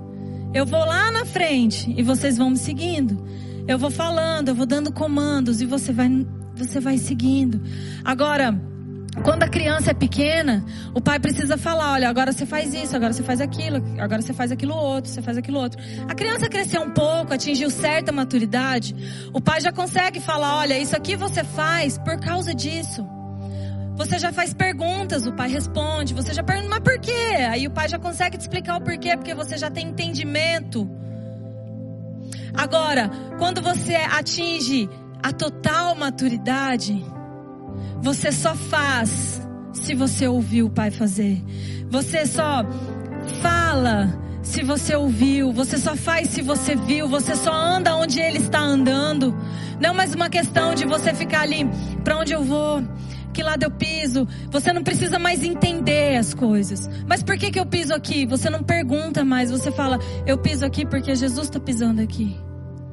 Eu vou lá na frente e vocês vão me seguindo. Eu vou falando, eu vou dando comandos e você vai, você vai seguindo. Agora, quando a criança é pequena, o pai precisa falar: olha, agora você faz isso, agora você faz aquilo, agora você faz aquilo outro, você faz aquilo outro. A criança cresceu um pouco, atingiu certa maturidade, o pai já consegue falar: olha, isso aqui você faz por causa disso. Você já faz perguntas, o pai responde. Você já pergunta, mas por quê? Aí o pai já consegue te explicar o porquê, porque você já tem entendimento. Agora, quando você atinge a total maturidade, você só faz se você ouviu o Pai fazer. Você só fala se você ouviu. Você só faz se você viu. Você só anda onde Ele está andando. Não mais uma questão de você ficar ali. Para onde eu vou? Que lado eu piso. Você não precisa mais entender as coisas. Mas por que, que eu piso aqui? Você não pergunta mais. Você fala, eu piso aqui porque Jesus está pisando aqui.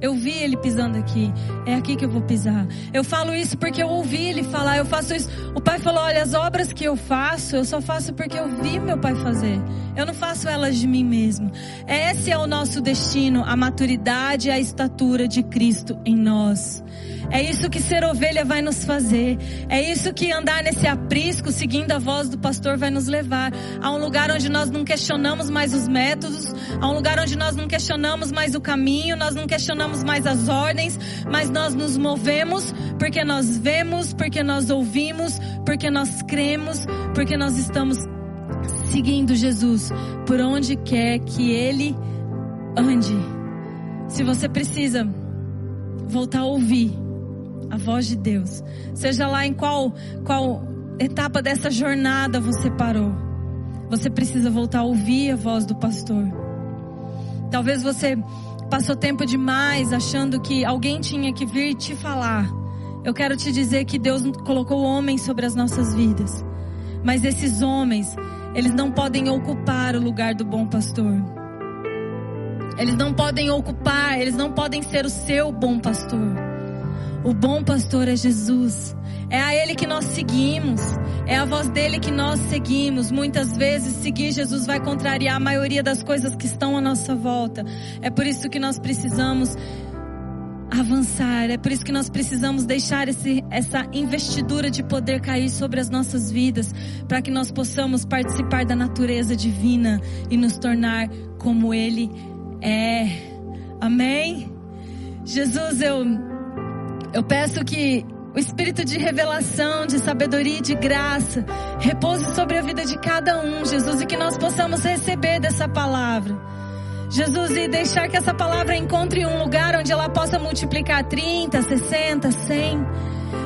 Eu vi ele pisando aqui. É aqui que eu vou pisar. Eu falo isso porque eu ouvi ele falar. Eu faço isso. O pai falou: olha, as obras que eu faço, eu só faço porque eu vi meu pai fazer. Eu não faço elas de mim mesmo. Esse é o nosso destino, a maturidade e a estatura de Cristo em nós. É isso que ser ovelha vai nos fazer. É isso que andar nesse aprisco, seguindo a voz do pastor, vai nos levar a um lugar onde nós não questionamos mais os métodos, a um lugar onde nós não questionamos mais o caminho, nós não questionamos mais as ordens, mas nós nos movemos porque nós vemos, porque nós ouvimos, porque nós cremos, porque nós estamos seguindo Jesus por onde quer que ele ande. Se você precisa voltar a ouvir a voz de Deus. Seja lá em qual, qual etapa dessa jornada você parou. Você precisa voltar a ouvir a voz do pastor. Talvez você passou tempo demais achando que alguém tinha que vir te falar. Eu quero te dizer que Deus colocou homens sobre as nossas vidas. Mas esses homens, eles não podem ocupar o lugar do bom pastor. Eles não podem ocupar, eles não podem ser o seu bom pastor. O bom pastor é Jesus. É a Ele que nós seguimos. É a voz dele que nós seguimos. Muitas vezes seguir Jesus vai contrariar a maioria das coisas que estão à nossa volta. É por isso que nós precisamos avançar. É por isso que nós precisamos deixar esse, essa investidura de poder cair sobre as nossas vidas, para que nós possamos participar da natureza divina e nos tornar como Ele é. Amém? Jesus, eu eu peço que o espírito de revelação, de sabedoria e de graça repouse sobre a vida de cada um, Jesus, e que nós possamos receber dessa palavra. Jesus, e deixar que essa palavra encontre um lugar onde ela possa multiplicar 30, 60, 100.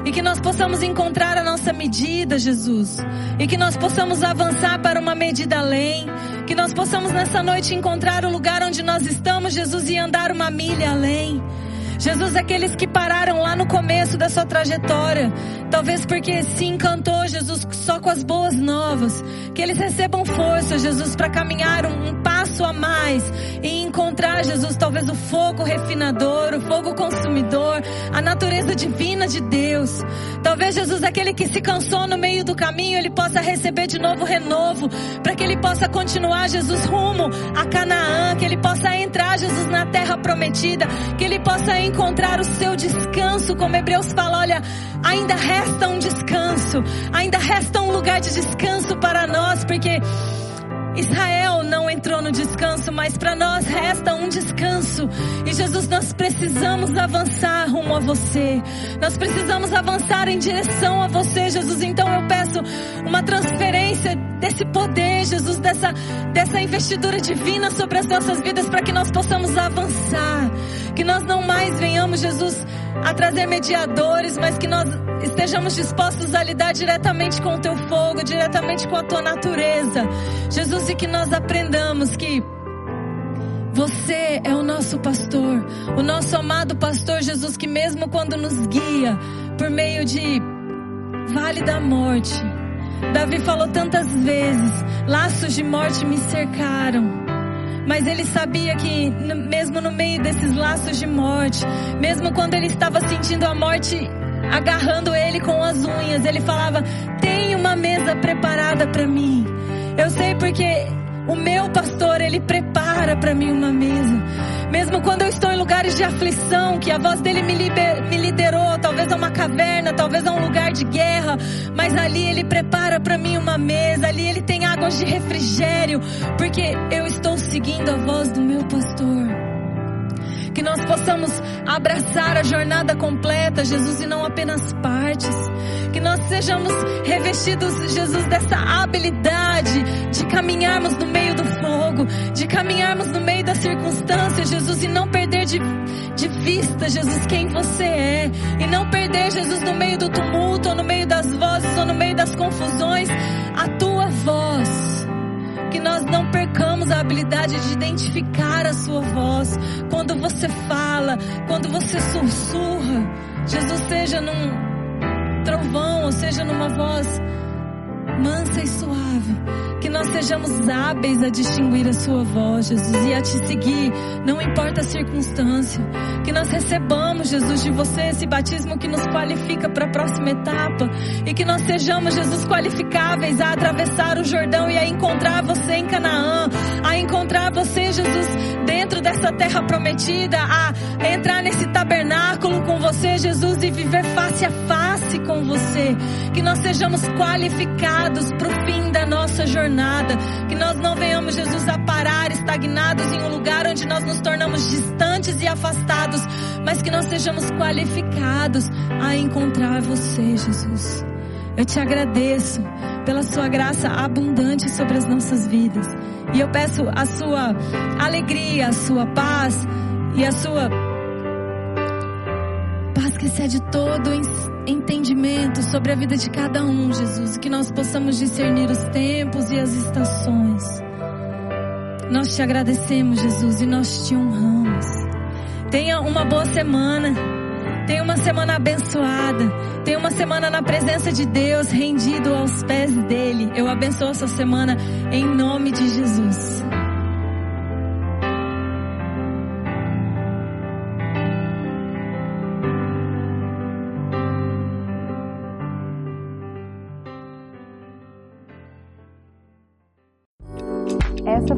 E que nós possamos encontrar a nossa medida, Jesus. E que nós possamos avançar para uma medida além. Que nós possamos nessa noite encontrar o lugar onde nós estamos, Jesus, e andar uma milha além. Jesus, aqueles que pararam lá no começo da sua trajetória, talvez porque se encantou, Jesus, só com as boas novas, que eles recebam força, Jesus, para caminhar um, um passo a mais e encontrar, Jesus, talvez o fogo refinador, o fogo consumidor, a natureza divina de Deus. Talvez, Jesus, aquele que se cansou no meio do caminho, ele possa receber de novo renovo, para que ele possa continuar, Jesus, rumo a Canaã, que ele possa entrar, Jesus, na terra prometida, que ele possa encontrar o seu descanso, como Hebreus fala, olha, ainda resta um descanso, ainda resta um lugar de descanso para nós, porque Israel não entrou no descanso, mas para nós resta um descanso. E Jesus, nós precisamos avançar rumo a você. Nós precisamos avançar em direção a você, Jesus. Então eu peço uma transferência desse poder, Jesus, dessa, dessa investidura divina sobre as nossas vidas para que nós possamos avançar. Que nós não mais venhamos, Jesus, a trazer mediadores, mas que nós estejamos dispostos a lidar diretamente com o teu fogo, diretamente com a tua natureza. Jesus, e que nós aprendamos que você é o nosso pastor, o nosso amado pastor Jesus, que mesmo quando nos guia por meio de vale da morte, Davi falou tantas vezes: laços de morte me cercaram. Mas ele sabia que, mesmo no meio desses laços de morte, mesmo quando ele estava sentindo a morte agarrando ele com as unhas. Ele falava: Tem uma mesa preparada para mim. Eu sei porque o meu pastor, ele prepara para mim uma mesa. Mesmo quando eu estou em lugares de aflição, que a voz dele me, liber, me liderou, talvez a uma caverna, talvez a um lugar de guerra, mas ali ele prepara para mim uma mesa, ali ele tem águas de refrigério, porque eu estou seguindo a voz do meu pastor que nós possamos abraçar a jornada completa, Jesus, e não apenas partes. Que nós sejamos revestidos, Jesus, dessa habilidade de caminharmos no meio do fogo, de caminharmos no meio das circunstâncias, Jesus, e não perder de, de vista, Jesus, quem você é. E não perder, Jesus, no meio do tumulto, ou no meio das vozes, ou no meio das confusões, a tua voz que nós não percamos a habilidade de identificar a sua voz. Quando você fala, quando você sussurra, Jesus seja num, trovão, ou seja, numa voz mansa e suave. Que nós sejamos hábeis a distinguir a Sua voz, Jesus, e a te seguir, não importa a circunstância. Que nós recebamos, Jesus, de você esse batismo que nos qualifica para a próxima etapa. E que nós sejamos, Jesus, qualificáveis a atravessar o Jordão e a encontrar você em Canaã. A encontrar você, Jesus, dentro dessa terra prometida. A entrar nesse tabernáculo com você, Jesus, e viver face a face com você. Que nós sejamos qualificados para o fim da nossa jornada. Que nós não venhamos, Jesus, a parar estagnados em um lugar onde nós nos tornamos distantes e afastados, mas que nós sejamos qualificados a encontrar você, Jesus. Eu te agradeço pela sua graça abundante sobre as nossas vidas. E eu peço a sua alegria, a sua paz e a sua que excede todo entendimento sobre a vida de cada um, Jesus. Que nós possamos discernir os tempos e as estações. Nós te agradecemos, Jesus, e nós te honramos. Tenha uma boa semana. Tenha uma semana abençoada. Tenha uma semana na presença de Deus, rendido aos pés dele. Eu abençoo essa semana em nome de Jesus.